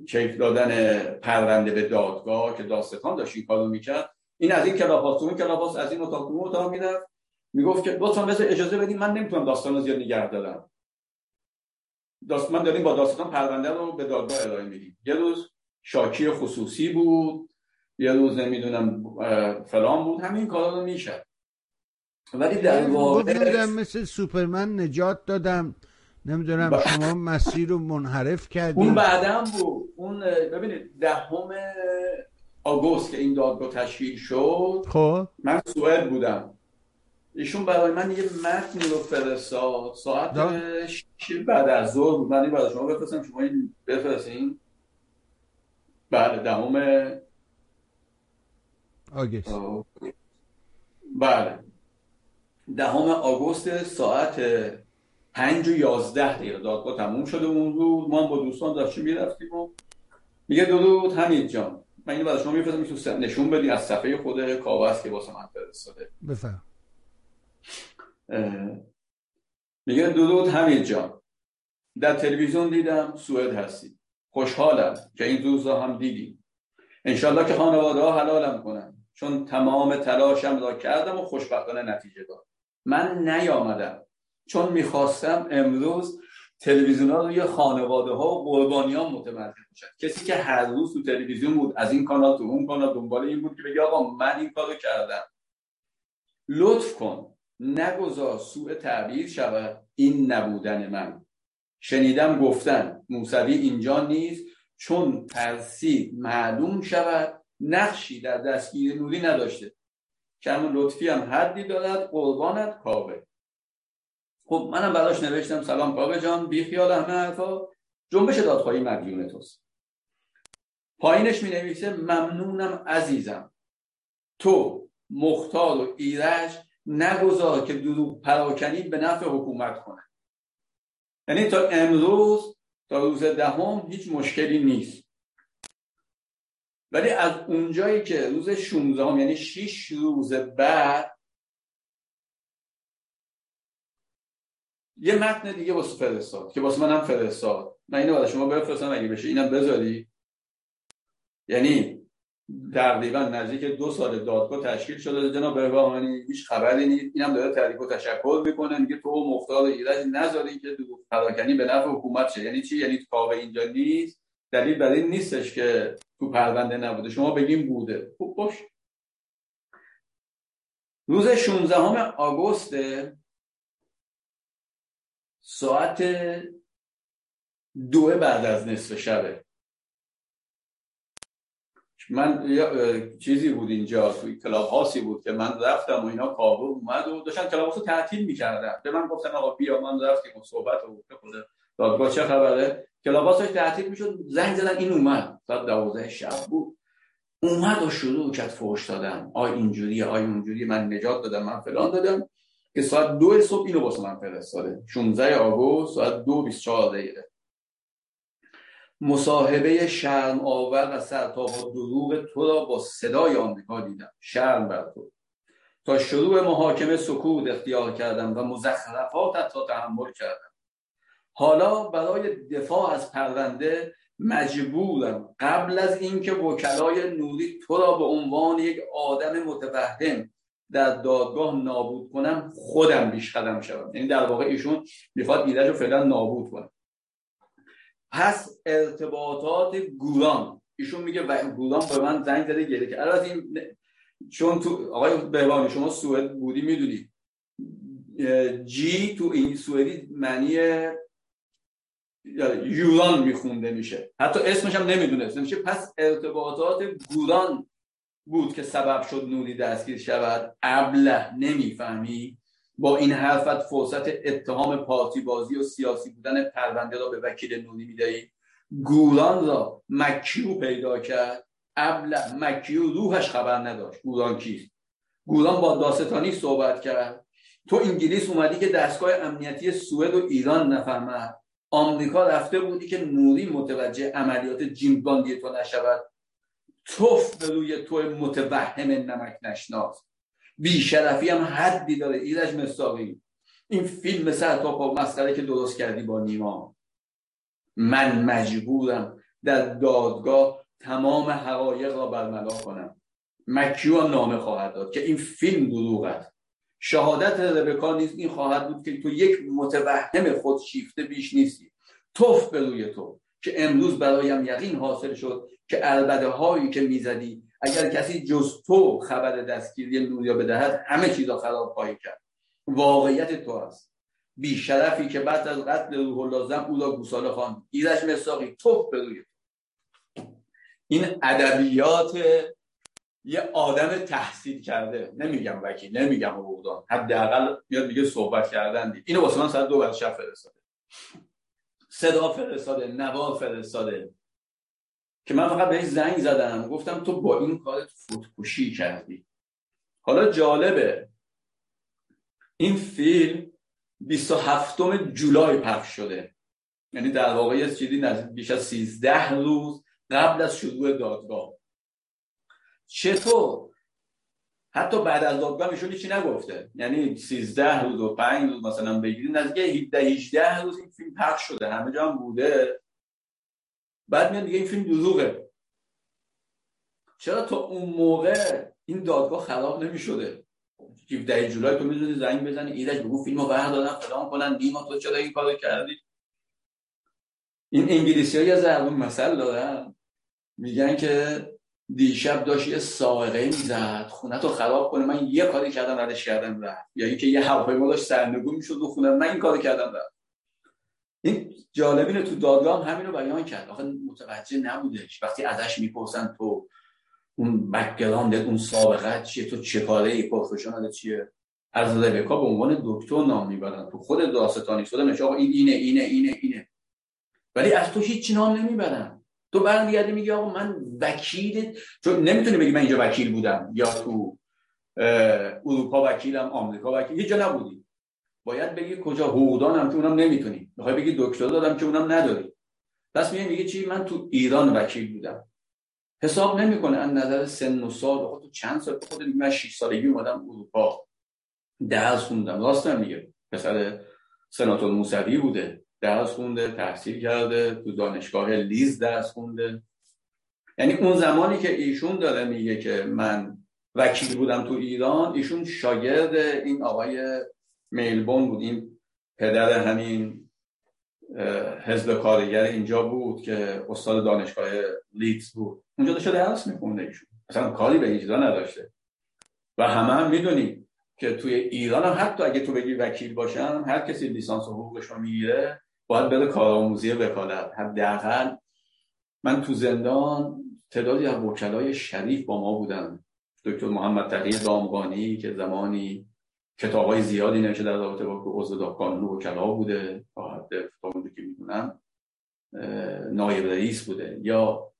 کیف دادن پرونده به دادگاه که داستان داشت این کارو می‌کرد؟ این از این کلاپاس تو کلاپاس از این اتاق اون اتاق می‌رفت. می‌گفت که لطفا مثل اجازه بدین من نمی‌تونم داستان رو زیاد نگه دارم. داست من داریم با داستان پرونده رو به دادگاه ارائه میدیم. یه روز شاکی خصوصی بود یه روز نمی‌دونم فلان بود. همین کارا رو میشه ولی در واقع مثل سوپرمن نجات دادم. نمی‌دونم با... شما مسیر رو منحرف کردیم اون بعدم بود. اون ببینید دهم آگوست که این دادگاه تشکیل شد خب. من سوئد بودم. ایشون برای من یه متن رو فرستاد. ساعت بعد از ظهر بود. من این برای شما بفرستم. شما این بفرستین. بله دهم آگست. بله. دهم آگوست ساعت پنج و یازده دقیقه. دادگاه تموم شده اون روز ما با دوستان داشتیم می‌رفتیم و میگه درود حمید جان. من اینو برای شما میفرستم نشون بدی از صفحه خود کاوه که واسه من فرستاده. بفرم. میگه درود حمید جان. در تلویزیون دیدم سوئد هستی خوشحالم که این روزا هم دیدیم. انشالله که خانواده ها حلالم کنن. چون تمام تلاشم را کردم و خوشبختانه نتیجه داد من نیامدم. چون می‌خواستم امروز تلویزیون ها روی خانواده ها و قربانیان متمرکز باشد کسی که هر روز تو تلویزیون بود از این کانال تو اون کانال دنبال این بود که بگه آقا من این کارو کردم. لطف کن. نگذار سوء تعبیر شود. این نبودن من. شنیدم گفتن. موسوی اینجا نیست. چون ترسید معلوم شود. نقشی در دستگیر نوری نداشته. کرم لطفی هم حدی دارد قربانت کاوه خب منم براش نوشتم سلام کاوه جان بی خیال همه حرفا. جنبش دادخواهی مدیون توست. پایینش می نویسه ممنونم عزیزم. تو مختار و ایرج نگذار که دروغ پراکنی به نفع حکومت کنه یعنی تا امروز تا روز دهم هیچ مشکلی نیست. ولی از اونجایی که روز 16 هم یعنی 6 روز بعد یه متن دیگه واسه فرستاد که واسه منم فرستاد. من اینو برای شما بفرستم اگه بشه اینم بذاری. یعنی تقریبا نزدیک دو سال دادگاه تشکیل شده. جناب بهبهانی هیچ خبری نیست. اینم داره تحریک و تشکر می‌کنه. میگه تو مختار ایرج نذاری که پراکنی به نفع حکومت شه. یعنی چی؟ یعنی کاوه اینجا نیست. دلیل بر نیستش که تو پرونده نبوده. شما بگیم بوده. خوب باش. روز 16 آگوست ساعت دو بعد از نصف شبه. من چیزی بود اینجا توی Clubhouse ی بود که من رفتم و اینا کاوه اومد و داشتن club رو تعطیل می‌کردن. به من گفتن آقا بیا من رفتیم و صحبت و خود دادگاه چه خبره؟ club داشت تعطیل می‌شد. زنگ زدن این اومد. ساعت دوازده شب بود. اومد و شروع کرد فوش دادن. آی اینجوری آی اونجوری من نجات دادم من فلان دادم. که ساعت دو صبح اینو واسه من فرستاده. 16 آگوست ساعت دو 24 دقیقه. مصاحبه شرم آور و سرتاپا دروغ تو را با صدای آمریکا دیدم. شرم بر تو. تا شروع محاکمه سکوت اختیار کردم و مزخرفات تا تحمل کردم. حالا برای دفاع از پرونده مجبورم. قبل از اینکه وکلای نوری تو را به عنوان یک آدم متفهم در دادگاه نابود کنم خودم بیش قدم شوم. یعنی در واقع ایشون می‌خواد ایرج رو فعلا نابود کنه. پس ارتباطات گوران. ایشون میگه و گوران به من زنگ زده گله که البته این چون تو آقای بهبانی شما سوئد بودی می‌دونی. جی تو این سوئدی معنی یوران میخونده میشه. حتی اسمش هم نمی‌دونست میشه پس ارتباطات گوران بود که سبب شد نوری دستگیر شود. ابله نمی‌فهمی. با این حرفت فرصت اتهام پارتی بازی و سیاسی بودن پرونده را به وکیل نوری می‌دهی. گوران را مکیو پیدا کرد. ابله مکیو روحش خبر نداشت. گوران کیست گوران با داستانی صحبت کرد. تو انگلیس اومدی که دستگاه امنیتی سوئد و ایران نفهمد. آمریکا رفته بودی که نوری متوجه عملیات جیم باندی تو نشود؟ توف به روی تو متوهم نمک نشناس. بیشرفی هم حدی داره ایرج مستاقی این فیلم سر تا پا مسئله که درست کردی با نیما. من مجبورم در دادگاه تمام حقایق را برملا کنم. مکیو هم نامه خواهد داد که این فیلم دروغ است. شهادت ربکا نیست. این خواهد بود که تو یک متوهم خودشیفته بیش نیستی. توف به روی تو که امروز برایم یقین حاصل شد که البده هایی که می‌زدی اگر کسی جز تو خبر دستگیری نوریا بدهد همه چیزا خراب خواهی کرد. واقعیت تو است. بیشرفی که بعد از قتل روح اللازم او را گوساله خواند. ایرش مساقی توف به روی این ادبیات یه آدم تحصیل کرده. نمیگم وکیل نمیگم حقوقدان. حداقل میاد میگه صحبت کردن دید اینو واسه من ساعت دو بعد شب فرستاده. صدا فرستاده نوا فرستاده. که من فقط بهش زنگ زدم. گفتم تو با این کارت فوتکشی کردی. حالا جالبه. این فیلم 27 جولای پخش شده. یعنی در واقع یه چیزی بیش از 13 روز قبل از شروع دادگاه. چطور؟ حتی بعد از دادگاه ایشون چی نگفته. یعنی 13 روز و 5 روز مثلا بگیرید. نزدیک 17 18 روز این فیلم پخش شده. همه جا هم بوده. بعد میاد دیگه این فیلم دروغه. چرا تا اون موقع این دادگاه خراب نمی شده 17 جولای تو می‌دونی زنگ بزنی ایرج بگو فیلمو بردارن فلان کنن دیما تو چرا این کارو کردی؟ این انگلیسی ها یه ضرب مثل دارن. میگن که دیشب داشت یه سائقه می‌زد خونه تو خراب کنه. من یه کاری کردم ردش کردم رفت. یا اینکه یه هواپیما داشت سرنگون می‌شد رو خونه. من این کاری کردم رفت. این جالب اینه تو دادگاه هم همین رو بیان کرد. آخه متوجه نبودش. وقتی ازش می‌پرسن تو اون background اون سابقه چیه؟ تو چه کاره ای؟ professional چیه؟ از ربکا به عنوان دکتر نام می‌برن. تو خود داستانی میشه آقا این اینه اینه اینه اینه. ولی از تو هیچ نام نمی‌برن. تو برمیگردی میگی آقا من وکیل چون نمی‌تونی بگی من اینجا وکیل بودم یا تو اروپا وکیلم آمریکا وکیل هیچ جا نبودی. باید بگی کجا حقوقدانم که اونم نمی‌تونی. می‌خوای بگی دکتر دادم که اونم نداری. پس میگه میگه چی؟ من تو ایران وکیل بودم. حساب نمی‌کنه. از نظر سن و سال خود تو چند سال؟ خود من 6 سالگی اومدم اروپا. درس خوندم. راست میگه. پسر سناتور موسوی بوده. درس خونده تحصیل کرده تو دانشگاه لیز درس خونده. یعنی اون زمانی که ایشون داره میگه که من وکیل بودم تو ایران ایشون شاگرد این آقای میلبون بود. این پدر همین حزب کارگر اینجا بود که استاد دانشگاه لیدز بود. اونجا داشته درس میخونده ایشون. اصلا کاری به اینجا نداشته. و همه هم می‌دونیم که توی ایران هم حتی اگه تو بگی وکیل باشم هر کسی لیسانس حقوقش رو می‌گیره باید بره کارآموزی وکالت حداقل من تو زندان تعدادی از وکلای شریف با ما بودن. دکتر محمد تقی دامغانی که زمانی کتاب های زیادی نوشته در رابطه با عضو قانون وکلا بوده تا حد که می‌دونم نایب رئیس بوده. یا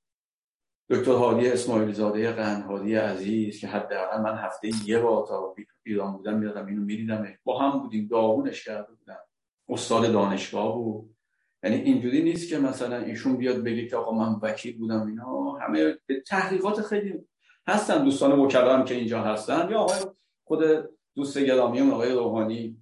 دکتر حالی اسماعیل زاده قنهاری عزیز که حداقل من هفته یه بار تا ایران بودم میادم اینو می‌دیدم با هم بودیم داغونش کرده بودم. استاد دانشگاه بود. یعنی اینجوری نیست که مثلا ایشون بیاد بگه که آقا من وکیل بودم اینا. همه تحقیقات خیلی هستن. دوستان وکلا هم که اینجا هستن. یا آقای خود دوست گرامی آقای روحانی.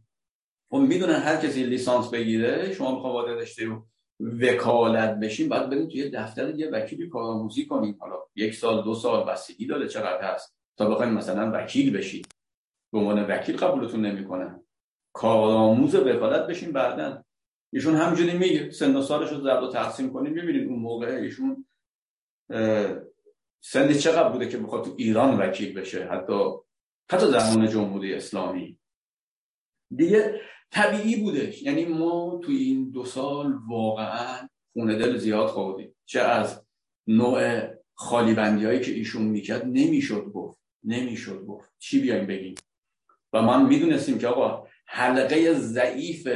خب می‌دونن هر کسی لیسانس بگیره شما می‌خواد وارد رشته وکالت بشین بعد برید توی دفتر یه وکیلی کارآموزی کنین. حالا یک سال دو سال بستگی داره چقدر هست تا بخواین مثلا وکیل بشید به عنوان وکیل قبولتون نمی‌کنن. کارآموز وکالت بشین بعدا. ایشون همینجوری میگه سن و سالش رو ضرب و تقسیم کنیم. ببینید اون موقع ایشون سنی چقدر بوده که بخواد تو ایران وکیل بشه؟ حتی حتی زمان جمهوری اسلامی. دیگه طبیعی بودش یعنی ما توی این دو سال واقعا خونه دل زیاد خوردیم. چه از نوع خالی بندی هایی که ایشون می‌کرد نمی‌شد گفت. نمی‌شد گفت. چی بیایم بگیم؟ و من می‌دونستیم که آقا حلقه ضعیف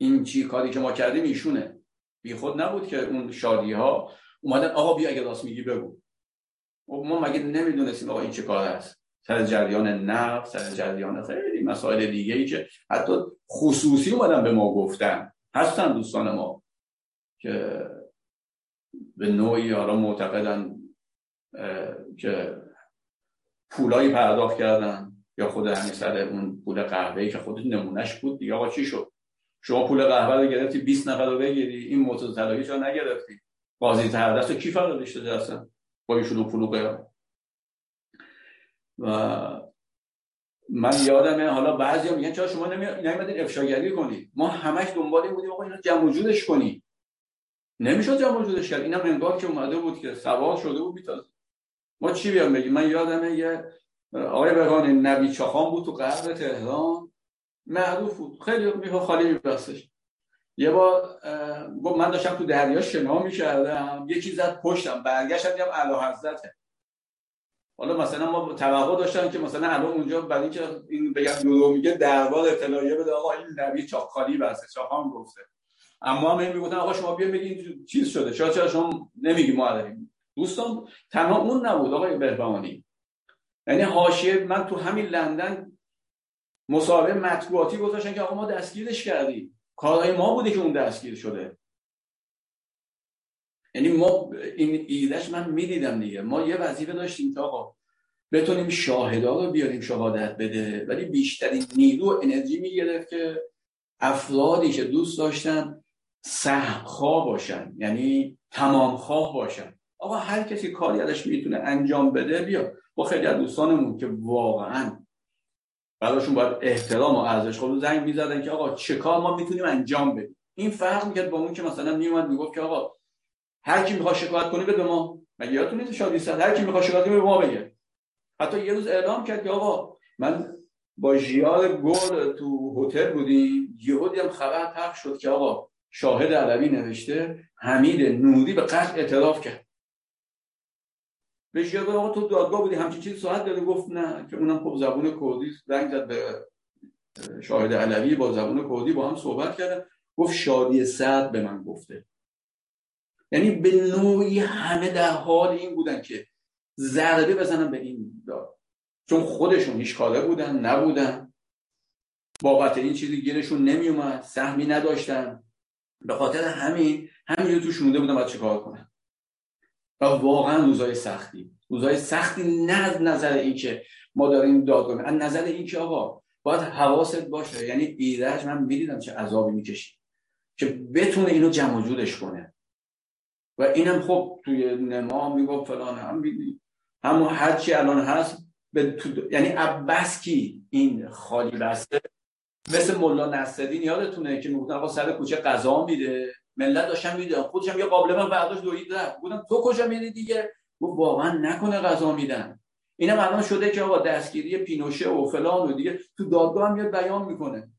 این چی کاری که ما کردیم ایشونه. بی خود نبود که اون شادی ها اومدن آقا بیا اگه راست میگی بگو. خب ما مگه نمی‌دونستیم آقا این چه کار است؟ سر جریان نفس سر جریان خیلی مسائل دیگه ای که حتی خصوصی اومدن به ما گفتن. هستن دوستان ما که به نوعی حالا معتقدن که پولایی پرداخت کردن. یا خود همین سر اون پول قهوه‌ای که خود نمونهش بود دیگه آقا چی شد؟ شما پول قهوه رو گرفتی 20 نفر رو بگیری این موتور طلایی چرا نگرفتی. بازی تر دست کی فرادش داده اصلا؟ با این شلو پلو و من یادمه حالا بعضی میگن چرا شما نمیدین افشاگری کنید ما همش دنبال این بودیم آقا اینو جمع جورش کنی. نمی‌شد جمع جورش کرد. اینم انگار که اومده بود که سوال شده بود بیتاز ما چی بیام بگیم؟ من یادمه یه آقای بهانه نبی چاخان بود تو قرب تهران؟ معروف بود. خیلی میخوا خالی میبستش. یه بار گفت من داشتم تو دریا شنا می‌کردم یکی زد پشتم برگشتم دیدم اعلی حضرته. حالا مثلا ما توقع داشتم که مثلا الان اونجا برای اینکه این بگم دورو میگه دربار اطلاعیه بده. آقا این نبی چاق خالی بسته چاقام گفته. اما هم این می‌گفتن آقا شما بیا بگین چیز شده. چرا چرا شما نمیگی داریم دوستان تنها اون نبود آقای بهبانی یعنی حاشیه من تو همین لندن مصاحبه مطبوعاتی گذاشتن که آقا ما دستگیرش کردیم کارهای ما بوده که اون دستگیر شده. یعنی ما این ایدهش من می‌دیدم دیگه. ما یه وظیفه داشتیم که آقا بتونیم شاهدا رو بیاریم شهادت بده. ولی بیشترین نیرو و انرژی می‌گرفت که افرادی که دوست داشتن سهمخواه باشن. یعنی تمام خواه باشن. آقا هر کسی کاری ازش می‌تونه انجام بده بیا. با خیلی از دوستانمون که واقعا براشون باید احترام و ارزش خود زنگ می‌زدن که آقا چه کار ما می‌تونیم انجام بدیم؟ این فرق می‌کرد با اون که مثلا میومد می‌گفت که آقا هر کی می‌خواد شکایت کنه به ما. مگه یادتون نیست شادی صد؟ هر کی می‌خواد شکایت کنه به ما بگه. حتی یه روز اعلام کرد که آقا من با ژیار گل تو هتل بودیم. یهو دیدم خبر پخش شد که آقا شاهد علوی نوشته حمید نوری به قتل اعتراف کرد. بهش آقا تو دادگاه بودی همچین چیز ساعت داری گفت نه که اونم خب زبون کردی. رنگ زد به شاهد علوی با زبون کردی با هم صحبت کرده. گفت شادی سعد به من گفته. یعنی به نوعی همه در حال این بودن که ضربه بزنن به این داد. چون خودشون هیچ کاره بودن نبودن. بابت این چیزی گیرشون نمیومد سهمی نداشتن. به خاطر همین همین تو شونده بودن باید چیکار کنن و واقعا روزای سختی. روزای سختی نه از نظر اینکه ما داریم دادگاه از نظر اینکه آقا باید حواست باشه. یعنی ایرج من می‌دیدم چه عذابی می‌کشید که بتونه اینو جمع جورش کنه. و اینم خب توی نما می‌گفت فلان هم میدی. همون هرچی الان هست به تو یعنی عباس کی این خالی بسته؟ مثل ملا نصرالدین یادتونه که می‌گفتن آقا سر کوچه قضا میده؟ ملت داشتن میدن خودشم یه قابل من برداشت دوید رفت. بودم تو کجا میری دیگه؟ گفت واقعا نکنه قضا میدن. اینم الان شده که آقا دستگیری پینوشه و فلان و دیگه تو دادگاه میاد بیان می‌کنه.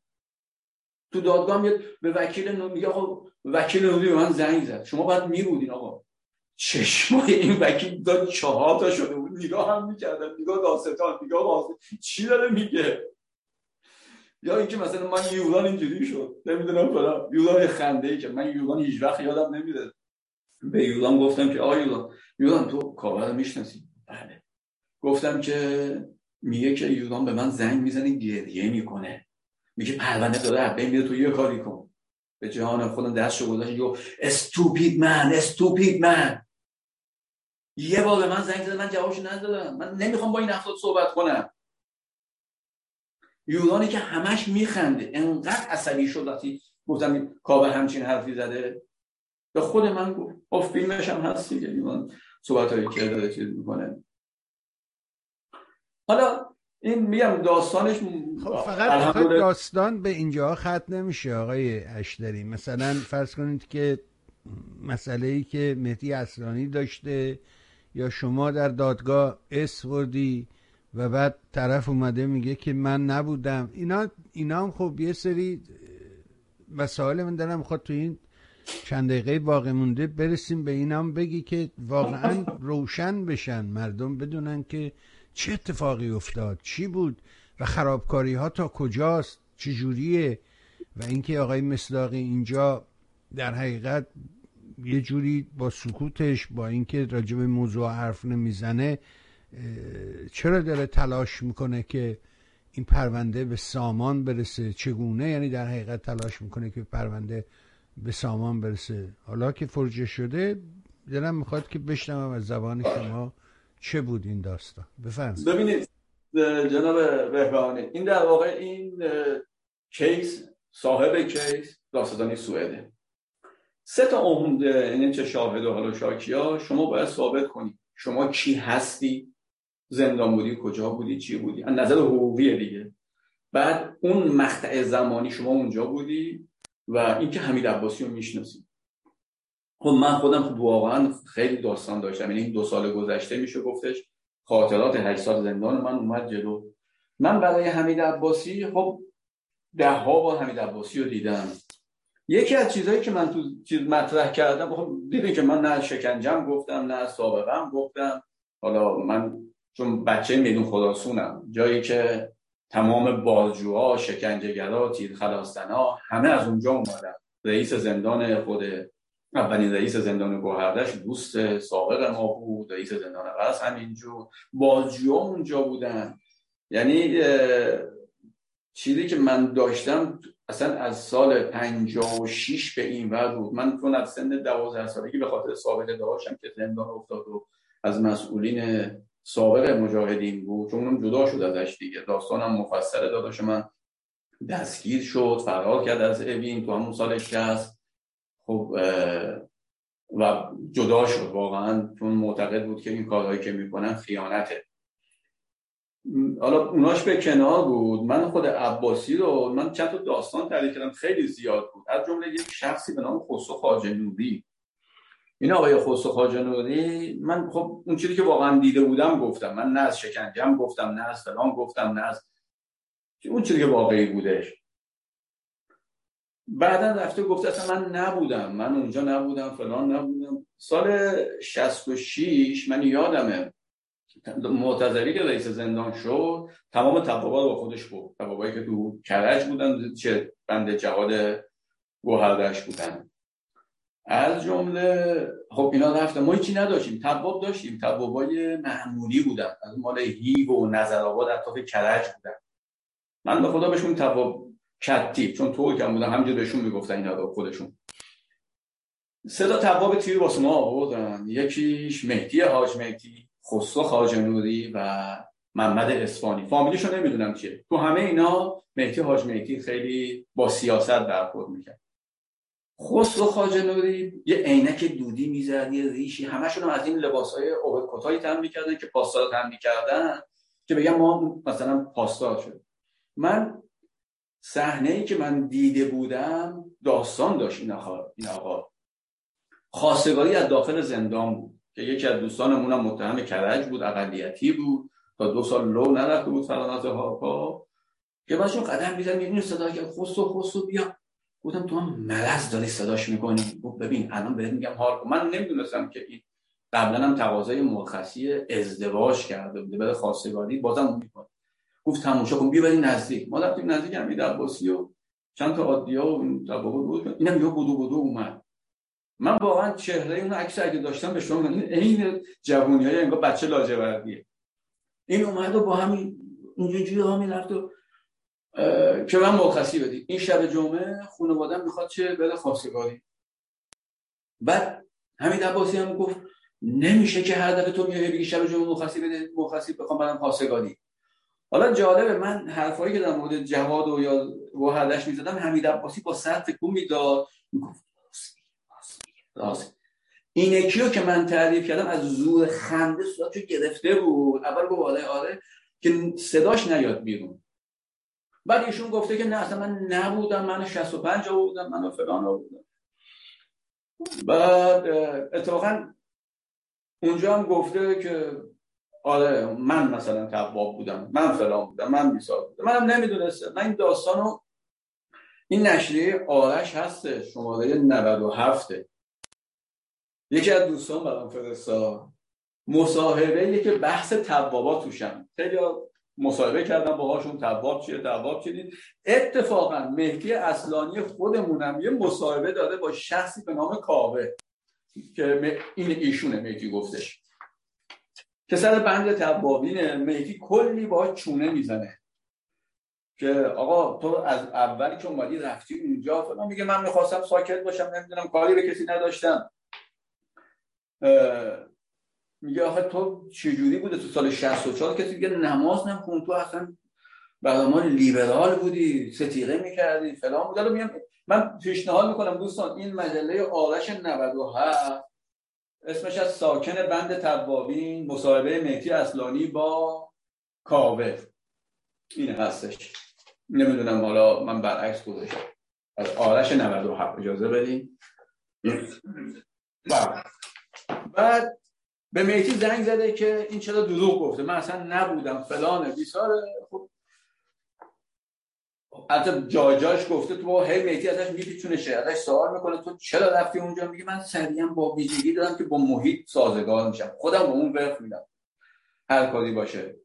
تو دادگاه میاد به وکیل میگه آقا وکیل به من زنگ زد. شما باید میبودین آقا. چشمای این وکیل داد چهار تا شده بود. نگاه هم می‌کردن نگاه داستان. نگاه واسه چی داره میگه؟ یا اینکه مثلا من یولان اینجوری شد نمی‌دونم فلان. یولان خنده ای که من یولان هیچ وقت یادم نمیده به یولان گفتم که آ یولان یولان تو کاور می‌شناسی؟ بله. گفتم که میگه که یولان به من زنگ می‌زنه گریه می‌کنه. میگه پرونده داره بین میره تو یه کاری کن. به جهان خودم دست گذاشت یو استوپید من استوپید من. یه بار من زنگ زده من جوابش ندادم. من نمی‌خوام با این افراد صحبت کنم. یونانی که همش میخنده. انقدر عصبی شد وقتی گفتم کابه همچین حرفی زده. به خود من گفت خب فیلمش هم هست دیگه. یونان صحبت هایی که داره چیز می‌کنه. حالا این میگم داستانش خب فقط, داستان به اینجا خط نمیشه آقای اشتری. مثلا فرض کنید که مسئله ای که مهدی اصلانی داشته یا شما در دادگاه اس وردی و بعد طرف اومده میگه که من نبودم. اینا اینا هم خب یه سری مسائل من دارم. می‌خواد تو این چند دقیقه باقی مونده برسیم به اینام بگی که واقعا روشن بشن. مردم بدونن که چه اتفاقی افتاد چی بود و خرابکاری ها تا کجاست چجوریه و اینکه آقای مصداقی اینجا در حقیقت یه جوری با سکوتش با اینکه راجب موضوع حرف نمی‌زنه چرا داره تلاش می‌کنه که این پرونده به سامان برسه؟ چگونه؟ یعنی در حقیقت تلاش می‌کنه که پرونده به سامان برسه. حالا که فرجه شده دلم می‌خواد که بشنوم از زبان شما چه بود این داستان. بفرمایید. ببینید جناب بهبانی این در واقع این کیس صاحب کیس داستانی سوئده. سه تا عمده یعنی چه شاهد و حالا شاکیا شما باید ثابت کنید. شما کی هستی؟ زندان بودی کجا بودی؟ چی بودی؟ از نظر حقوقی دیگه. بعد اون مقطع زمانی شما اونجا بودی و اینکه حمید عباسی رو می‌شناسی. خب من خودم خب واقعا خیلی داستان داشتم. یعنی این دو سال گذشته میشه گفتش. خاطرات هشت سال زندان من اومد جلو. من برای حمید عباسی خب ده ها با حمید عباسی رو دیدم. یکی از چیزهایی که من تو چیز مطرح کردم خب دیدین که من نه شکنجم گفتم نه سابقم گفتم. حالا من چون بچه میدون خداسونم. جایی که تمام بازجوها شکنجهگرا تیر خلاستنا همه از اونجا اومدن. رئیس زندان خود اولین رئیس زندان گوهردش دوست سابق ما بود رئیس زندان قصد همینجور. بازجوها اونجا بودن. یعنی چیزی که من داشتم اصلا از سال 56 به این ور بود. من چون از سن 12 سالگی به خاطر سابقه داشتم که زندان افتاد و از مسئولین سابق مجاهدین بود چون اونم جدا شد ازش دیگه. داستانم مفصله داداش من. دستگیر شد فرار کرد از اوین تو همون سال هست خب و جدا شد واقعا چون معتقد بود که این کارهایی که می‌کنن خیانته. حالا اوناش به کنار بود. من خود عباسی رو من چند تا داستان تعریف کردم خیلی زیاد بود. از جمله یک شخصی به نام خسرو خواجه نوری. این آقای خسرو خواجه من خب اون چیزی که واقعا دیده بودم گفتم. من نه از شکنجم گفتم نه از فلان گفتم نه از اون چیزی که واقعی بودش. بعدا رفته گفته اصلا من نبودم. من اونجا نبودم فلان نبودم. سال 66 من یادمه. معتظری که رئیس زندان شد تمام تبابا با خودش بود تبابایی که تو کرج بودن چه بند جهاد گوهردش بودن. از جمله خب اینا رفتن. ما هیچی نداشتیم. تباب داشتیم. تبابای معمولی بودن. از مال هیو و نظرآباد اطراف کرج بودن. من به خدا بهشون تباب کتی چون تو کم بودن همینجور بهشون می‌گفتن اینا رو خودشون. صدا تباب تیر واسه ما آوردن. یکیش مهدی حاج مهدی خسرو خواجه نوری و محمد اسفانی فامیلیشو نمی‌دونم چیه. تو همه اینا مهدی حاج مهدی خیلی با سیاست برخورد می‌کرد. خسرو خواجه نوری یه عینک دودی می‌زد یه ریشی همشون از این لباسهای اوورکوتایی تن می‌کردن که پاسدار تن می‌کردن که بگم ما مثلا پاسدار شد. من صحنه ای که من دیده بودم داستان داشت این آقا این آقا. خواستگاری از داخل زندان بود که یکی از دوستانمون هم متهم کرج بود اقلیتی بود. تا دو سال لو نرفته بود فرانات هاپا که چون قدم میزن می‌بینی صدا که خسرو خسرو بیا. بودم تو هم مرض داری صداش می‌کنی؟ ببین الان بهت میگم حال من نمی‌دونستم که این قبلا هم تقاضای مرخصی ازدواج کرده بوده برای خواستگاری بازم می‌کنه. گفت تماشا کن بیا نزدیک. ما رفتیم نزدیک امید عباسی و چند تا عادیا و این بود اینم یه بودو بودو اومد. من واقعا چهره اون عکس اگه داشتم به شما این عین جوونی های انگار بچه لاجوردیه. این اومد و با همین اینجوری ها می‌رفت و که من مرخصی بدید این شب جمعه خانوادم می‌خواد چه بره خواستگاری بعد همین عباسی هم گفت نمیشه که هر دفعه تو میای بگی شب جمعه مرخصی بده مرخصی بخوام برم خواستگاری حالا جالبه من حرفایی که در مورد جواد و یا وحدش می‌زدم حمید عباسی با سر تکون می‌داد. می‌گفت این رو که من تعریف کردم از زور خنده صداشو گرفته بود. اول گفت آره آره که صداش نیاد بیرون. بعد ایشون گفته که نه اصلا من نبودم من 65 بودم من فلان بودم بعد اتفاقا اونجا هم گفته که آره من مثلا تواب بودم من فلان بودم من بیسار بودم منم نمی‌دونستم. من این داستانو این نشریه آرش هسته شماره 97 یکی از دوستان برام فرستاد. مصاحبه که بحث توابا توشن خیلی مصاحبه کردم باهاشون تواب چیه تواب چیه اتفاقا مهدی اصلانی خودمونم یه مصاحبه داده با شخصی به نام کاوه که این ایشونه مهدی گفتش. که سر بند توابینه مهدی کلی با چونه می‌زنه. که آقا تو از اولی که اومدی رفتی اونجا فلان میگه من می‌خواستم ساکت باشم نمی‌دونم کاری به کسی نداشتم. میگه آخه تو چجوری بوده تو سال 64 کسی میگه نماز نمیخون تو اصلا برای ما لیبرال بودی ستیره می‌کردی فلان بود. میگم من پیشنهاد می‌کنم دوستان این مجله آرش 97 اسمش از ساکن بند توابین مصاحبه مهدی اصلانی با کاوه. این هستش. نمی‌دونم حالا من برعکس گذاشتم. از آرش 97 اجازه بدین. بله. بعد به میتی زنگ زده که این چرا دروغ گفته؟ من اصلا نبودم فلانه بیساره خب. حتی جای جاش گفته تو هی میتی ازش میپیچونه ازش سوال می‌کنه تو چرا رفتی اونجا؟ میگه من سریم با ویژگی دارم که با محیط سازگار میشم. خودم با اون وقت میدم هر کاری باشه.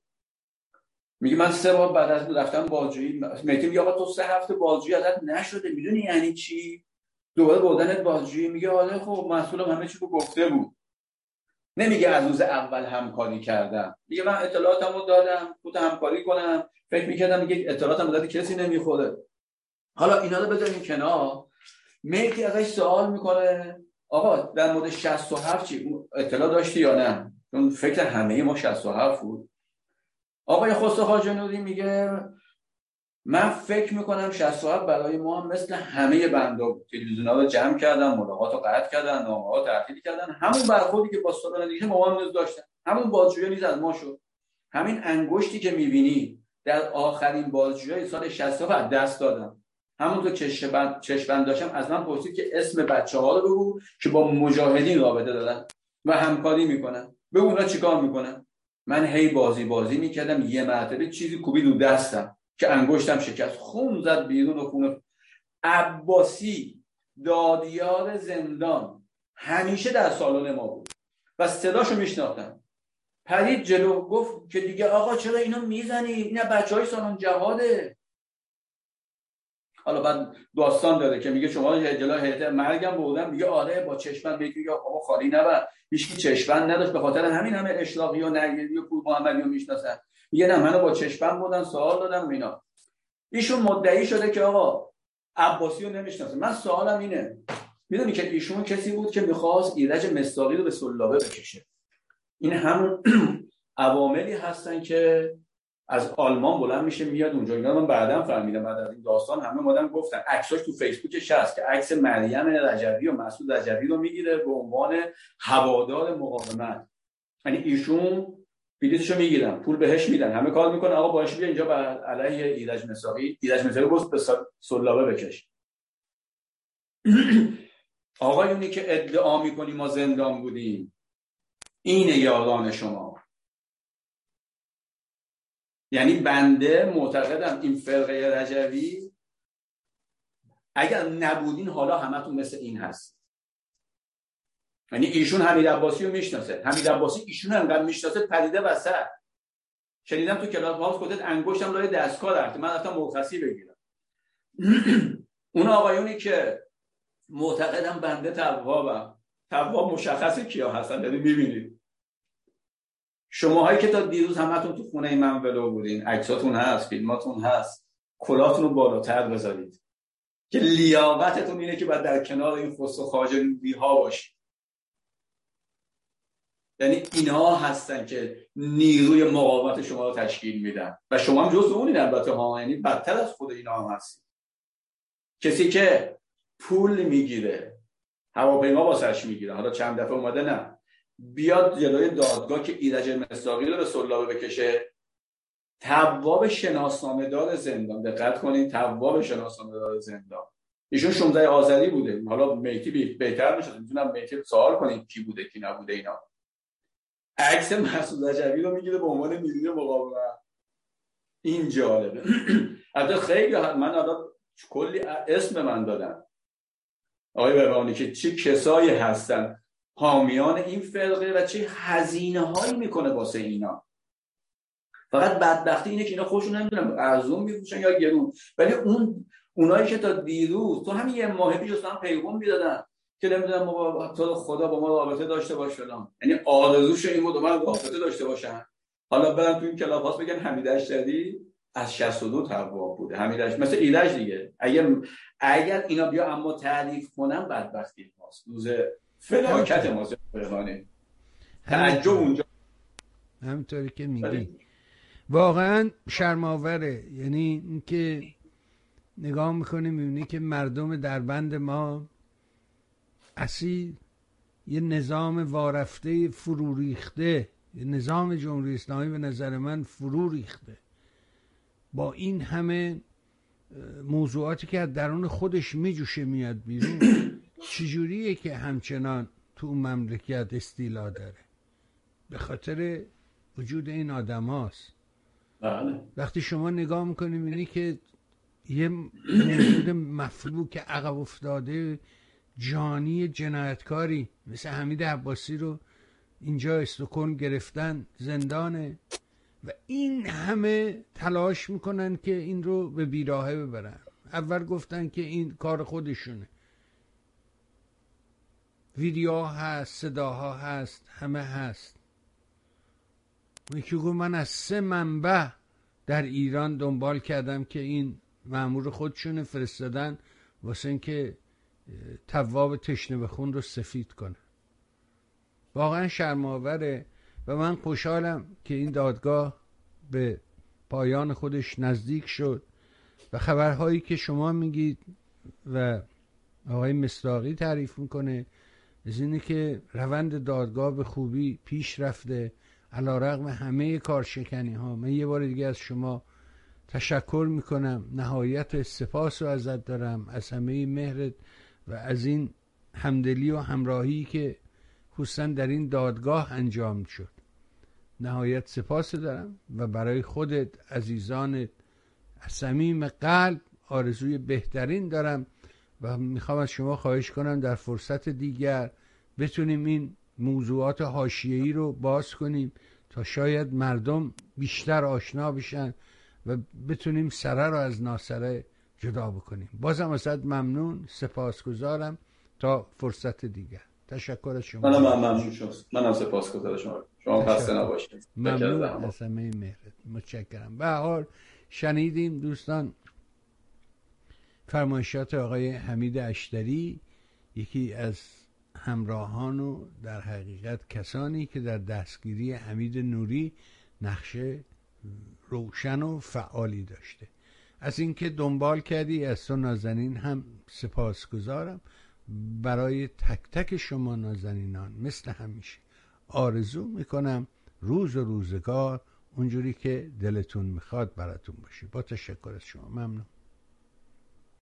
میگه من سه بار بعد از رفتم بازجویی میتی میگه آقا تو سه هفته بازجویی ازت نشده می‌دونی یعنی چی؟ دوباره بردنت بازجویی. میگه آره خب مسئولم همه چی رو گفته بود. نمیگه از روز اول همکاری کردم. میگه من اطلاعاتمو دادم تو همکاری کنم. فکر می‌کردم میگه اطلاعاتم دادی کسی نمی‌خوره. حالا اینا رو بذاریم کنار. میتی ازش سوال می‌کنه آقا در مورد 67 چی؟ اطلاع داشتی یا نه؟ چون فکر همه ما 67 بود. آقای خسرو حاج میگه من فکر می‌کنم 67 برای ما هم مثل همه بنده تلویزیون رو جمع کردن ملاقات رو قطع کردن نامه ها تعطیل کردن. همون برخوردی که با دیگه ما هم داشتن همون بازجویی نیز از ما شد. همین انگشتی که می‌بینی در آخرین بازجویی سال 67 دست دادم همونطور که چشمند داشتم از من پرسید که اسم بچه ها رو بگو که با مجاهدین رابطه دادن و همکاری می‌کنن. به اونا چیکار می‌کنن. من هی بازی بازی می‌کردم یه مرتبه چیزی کوبید رو دستم. که انگشتم شکست. خون زد بیرون و خون عباسی دادیار زندان همیشه در سالن ما بود. و صداشو میشناختم. پرید جلو گفت که دیگه آقا چرا اینو می‌زنی؟ اینا بچه های سالن جهاده. حالا بعد داستان داره که میگه شما جلو هیئت مرگم بودم. میگه آره با چشمن میگه آقا خالی نبر هیچ چشمن نداشت. به خاطر همین همه اشلاقی و نگیری و پور محمدی رو می‌شناسن. میگه نه منو با چشمم بودن سوال دادم اینا. ایشون مدعی شده که آقا عباسی رو نمی‌شناسه. من سوالم اینه. می‌دونی که ایشون کسی بود که می‌خواست ایرج مستاقی رو به سلابه بکشه. این همون عواملی هستن که از آلمان بلند میشه میاد اونجا. اینا من بعدا فهمیدم. بعد از این داستان همه مادن گفتن. عکساش تو فیسبوکش هست که عکس مریم رجوی و مسعود رجوی رو می‌گیره به عنوان هوادار مقاومت. یعنی ایشون بلیطشو می‌گیرن پول بهش میدن. همه کار می‌کنه آقا باش بیا اینجا بر علیه ایرج مساقی ایرج مساقی گفت به سلابه بکش. آقایونی که ادعا می‌کنی ما زندان بودیم. اینه یادان شما. یعنی بنده معتقدم این فرقه رجوی. اگر نبودین حالا همتون مثل این هست. یعنی ایشون حمید عباسی رو می‌شناسه. حمید عباسی ایشون انقدر می‌شناسه پریده وسط. شنیدم تو کلاس هاوس خودت انگشتم لای دستگاه درد من رفتم مرخصی بگیرم. اون آقایونی که معتقدم بنده توابم تواب مشخصه کیا هستن ببین ببینید شماهایی که تا دیروز همتون تو خونه من ولو بودین عکساتون هست فیلماتون هست کلاتون رو بالاتر بذارید. که لیاقتتون اینه که بعد در کنار این خسرو خواجه ها باشید. یعنی اینها هستن که نیروی مقاومت شما رو تشکیل میدن. و شما هم جزء اونین البته ها یعنی بدتر از خود اینا هم هستید کسی که پول می‌گیره هواپیما واسش می‌گیره. حالا چند دفعه اومده نه. بیاد جلوی دادگاه که ایرج مصداقی رو به سلابه بکشه. تواب شناسنامه دار زندان. دقت کنید تواب شناسنامه دار زندان. ایشون 16 آذری بوده. حالا میتی بهتر میشه می‌تونم میتی سوال کنید کی بوده کی نبوده اینا. عکس مسعود رجبی رو می‌گیره به عنوان نیروی مقاومت. این جالبه. البته خیلی من الان کلی اسم من دادن. آقای بهبانی که چه کسایی هستن. حامیان این فرقه و چه هزینه هایی می‌کنه واسه اینا. فقط بدبختی اینه که اینا خوشون نمی‌دونم ارزون میفروشن یا گرون. ولی اون اونایی که تا دیروز تو همین یه ماه پیش پیغام می‌دادن. که نمی‌دونم ما تو خدا با ما رابطه داشته باش فلان. یعنی آرزوش این بود من رابطه داشته باشن حالا برن تو این کلاس بگن حمید اشتری از 62 تقوا بوده. حمیدش مثل ایرج دیگه. اگر اگر اینا بیا اما تعریف کنم بدبختی ماست. روز فلاکت ماست. بهانه تعجب اونجا. همینطوری که میگی. واقعا شرماوره یعنی اینکه نگاه می‌کنیم می‌بینی که مردم دربند ما اصیل یه نظام وارفته فرو ریخته یه نظام جمهوری اسلامی به نظر من فرو ریخته. با این همه موضوعاتی که از درون خودش میجوشه میاد بیرون چجوریه که همچنان تو اون مملکت استیلا داره؟ به خاطر وجود این آدم هاست بله. وقتی شما نگاه می‌کنیم اینی که یه موجود مفلوک عقب افتاده جانی جنایتکاری مثل حمید عباسی رو اینجا استکن گرفتن زندانه. و این همه تلاش می‌کنن که این رو به بیراهه ببرن. اول گفتن که این کار خودشونه. ویدیو هست صداها هست همه هست. یکی گفت من از سه منبع در ایران دنبال کردم که این معمور خودشونه فرستادن. واسه اینکه تواب تشنه به خون رو سفید کنه. واقعا شرماوره و من خوشحالم که این دادگاه به پایان خودش نزدیک شد و خبرهایی که شما میگید و آقای مستاقی تعریف می‌کنه از اینه که روند دادگاه به خوبی پیش رفته علا رقم همه کارشکنی ها من یه بار دیگه از شما تشکر می‌کنم. نهایت سپاس رو ازت دارم. از همه مهرت. و از این همدلی و همراهی که خصوصا در این دادگاه انجام شد. نهایت سپاس دارم و برای خودت عزیزانت از صمیم قلب آرزوی بهترین دارم و می‌خوام از شما خواهش کنم در فرصت دیگر بتونیم این موضوعات حاشیه‌ای رو باز کنیم تا شاید مردم بیشتر آشنا بشن و بتونیم سره رو از ناسره جدا بکنیم. بازم ازت ممنون سپاسگزارم. تا فرصت دیگر. تشکر از شما. من ممنون شد من سپاسگزار شما. شما خسته نباشید. ممنون از همه مهرت. متشکرم. به حال شنیدیم دوستان فرمایشات آقای حمید اشتری یکی از همراهان و در حقیقت کسانی که در دستگیری حمید نوری نقشه روشن و فعالی داشته. از اینکه دنبال کردی از تو نازنین هم سپاسگزارم. برای تک تک شما نازنینان مثل همیشه. آرزو می‌کنم روز و روزگار اونجوری که دلتون می‌خواد براتون باشه. با تشکر از شما. ممنون.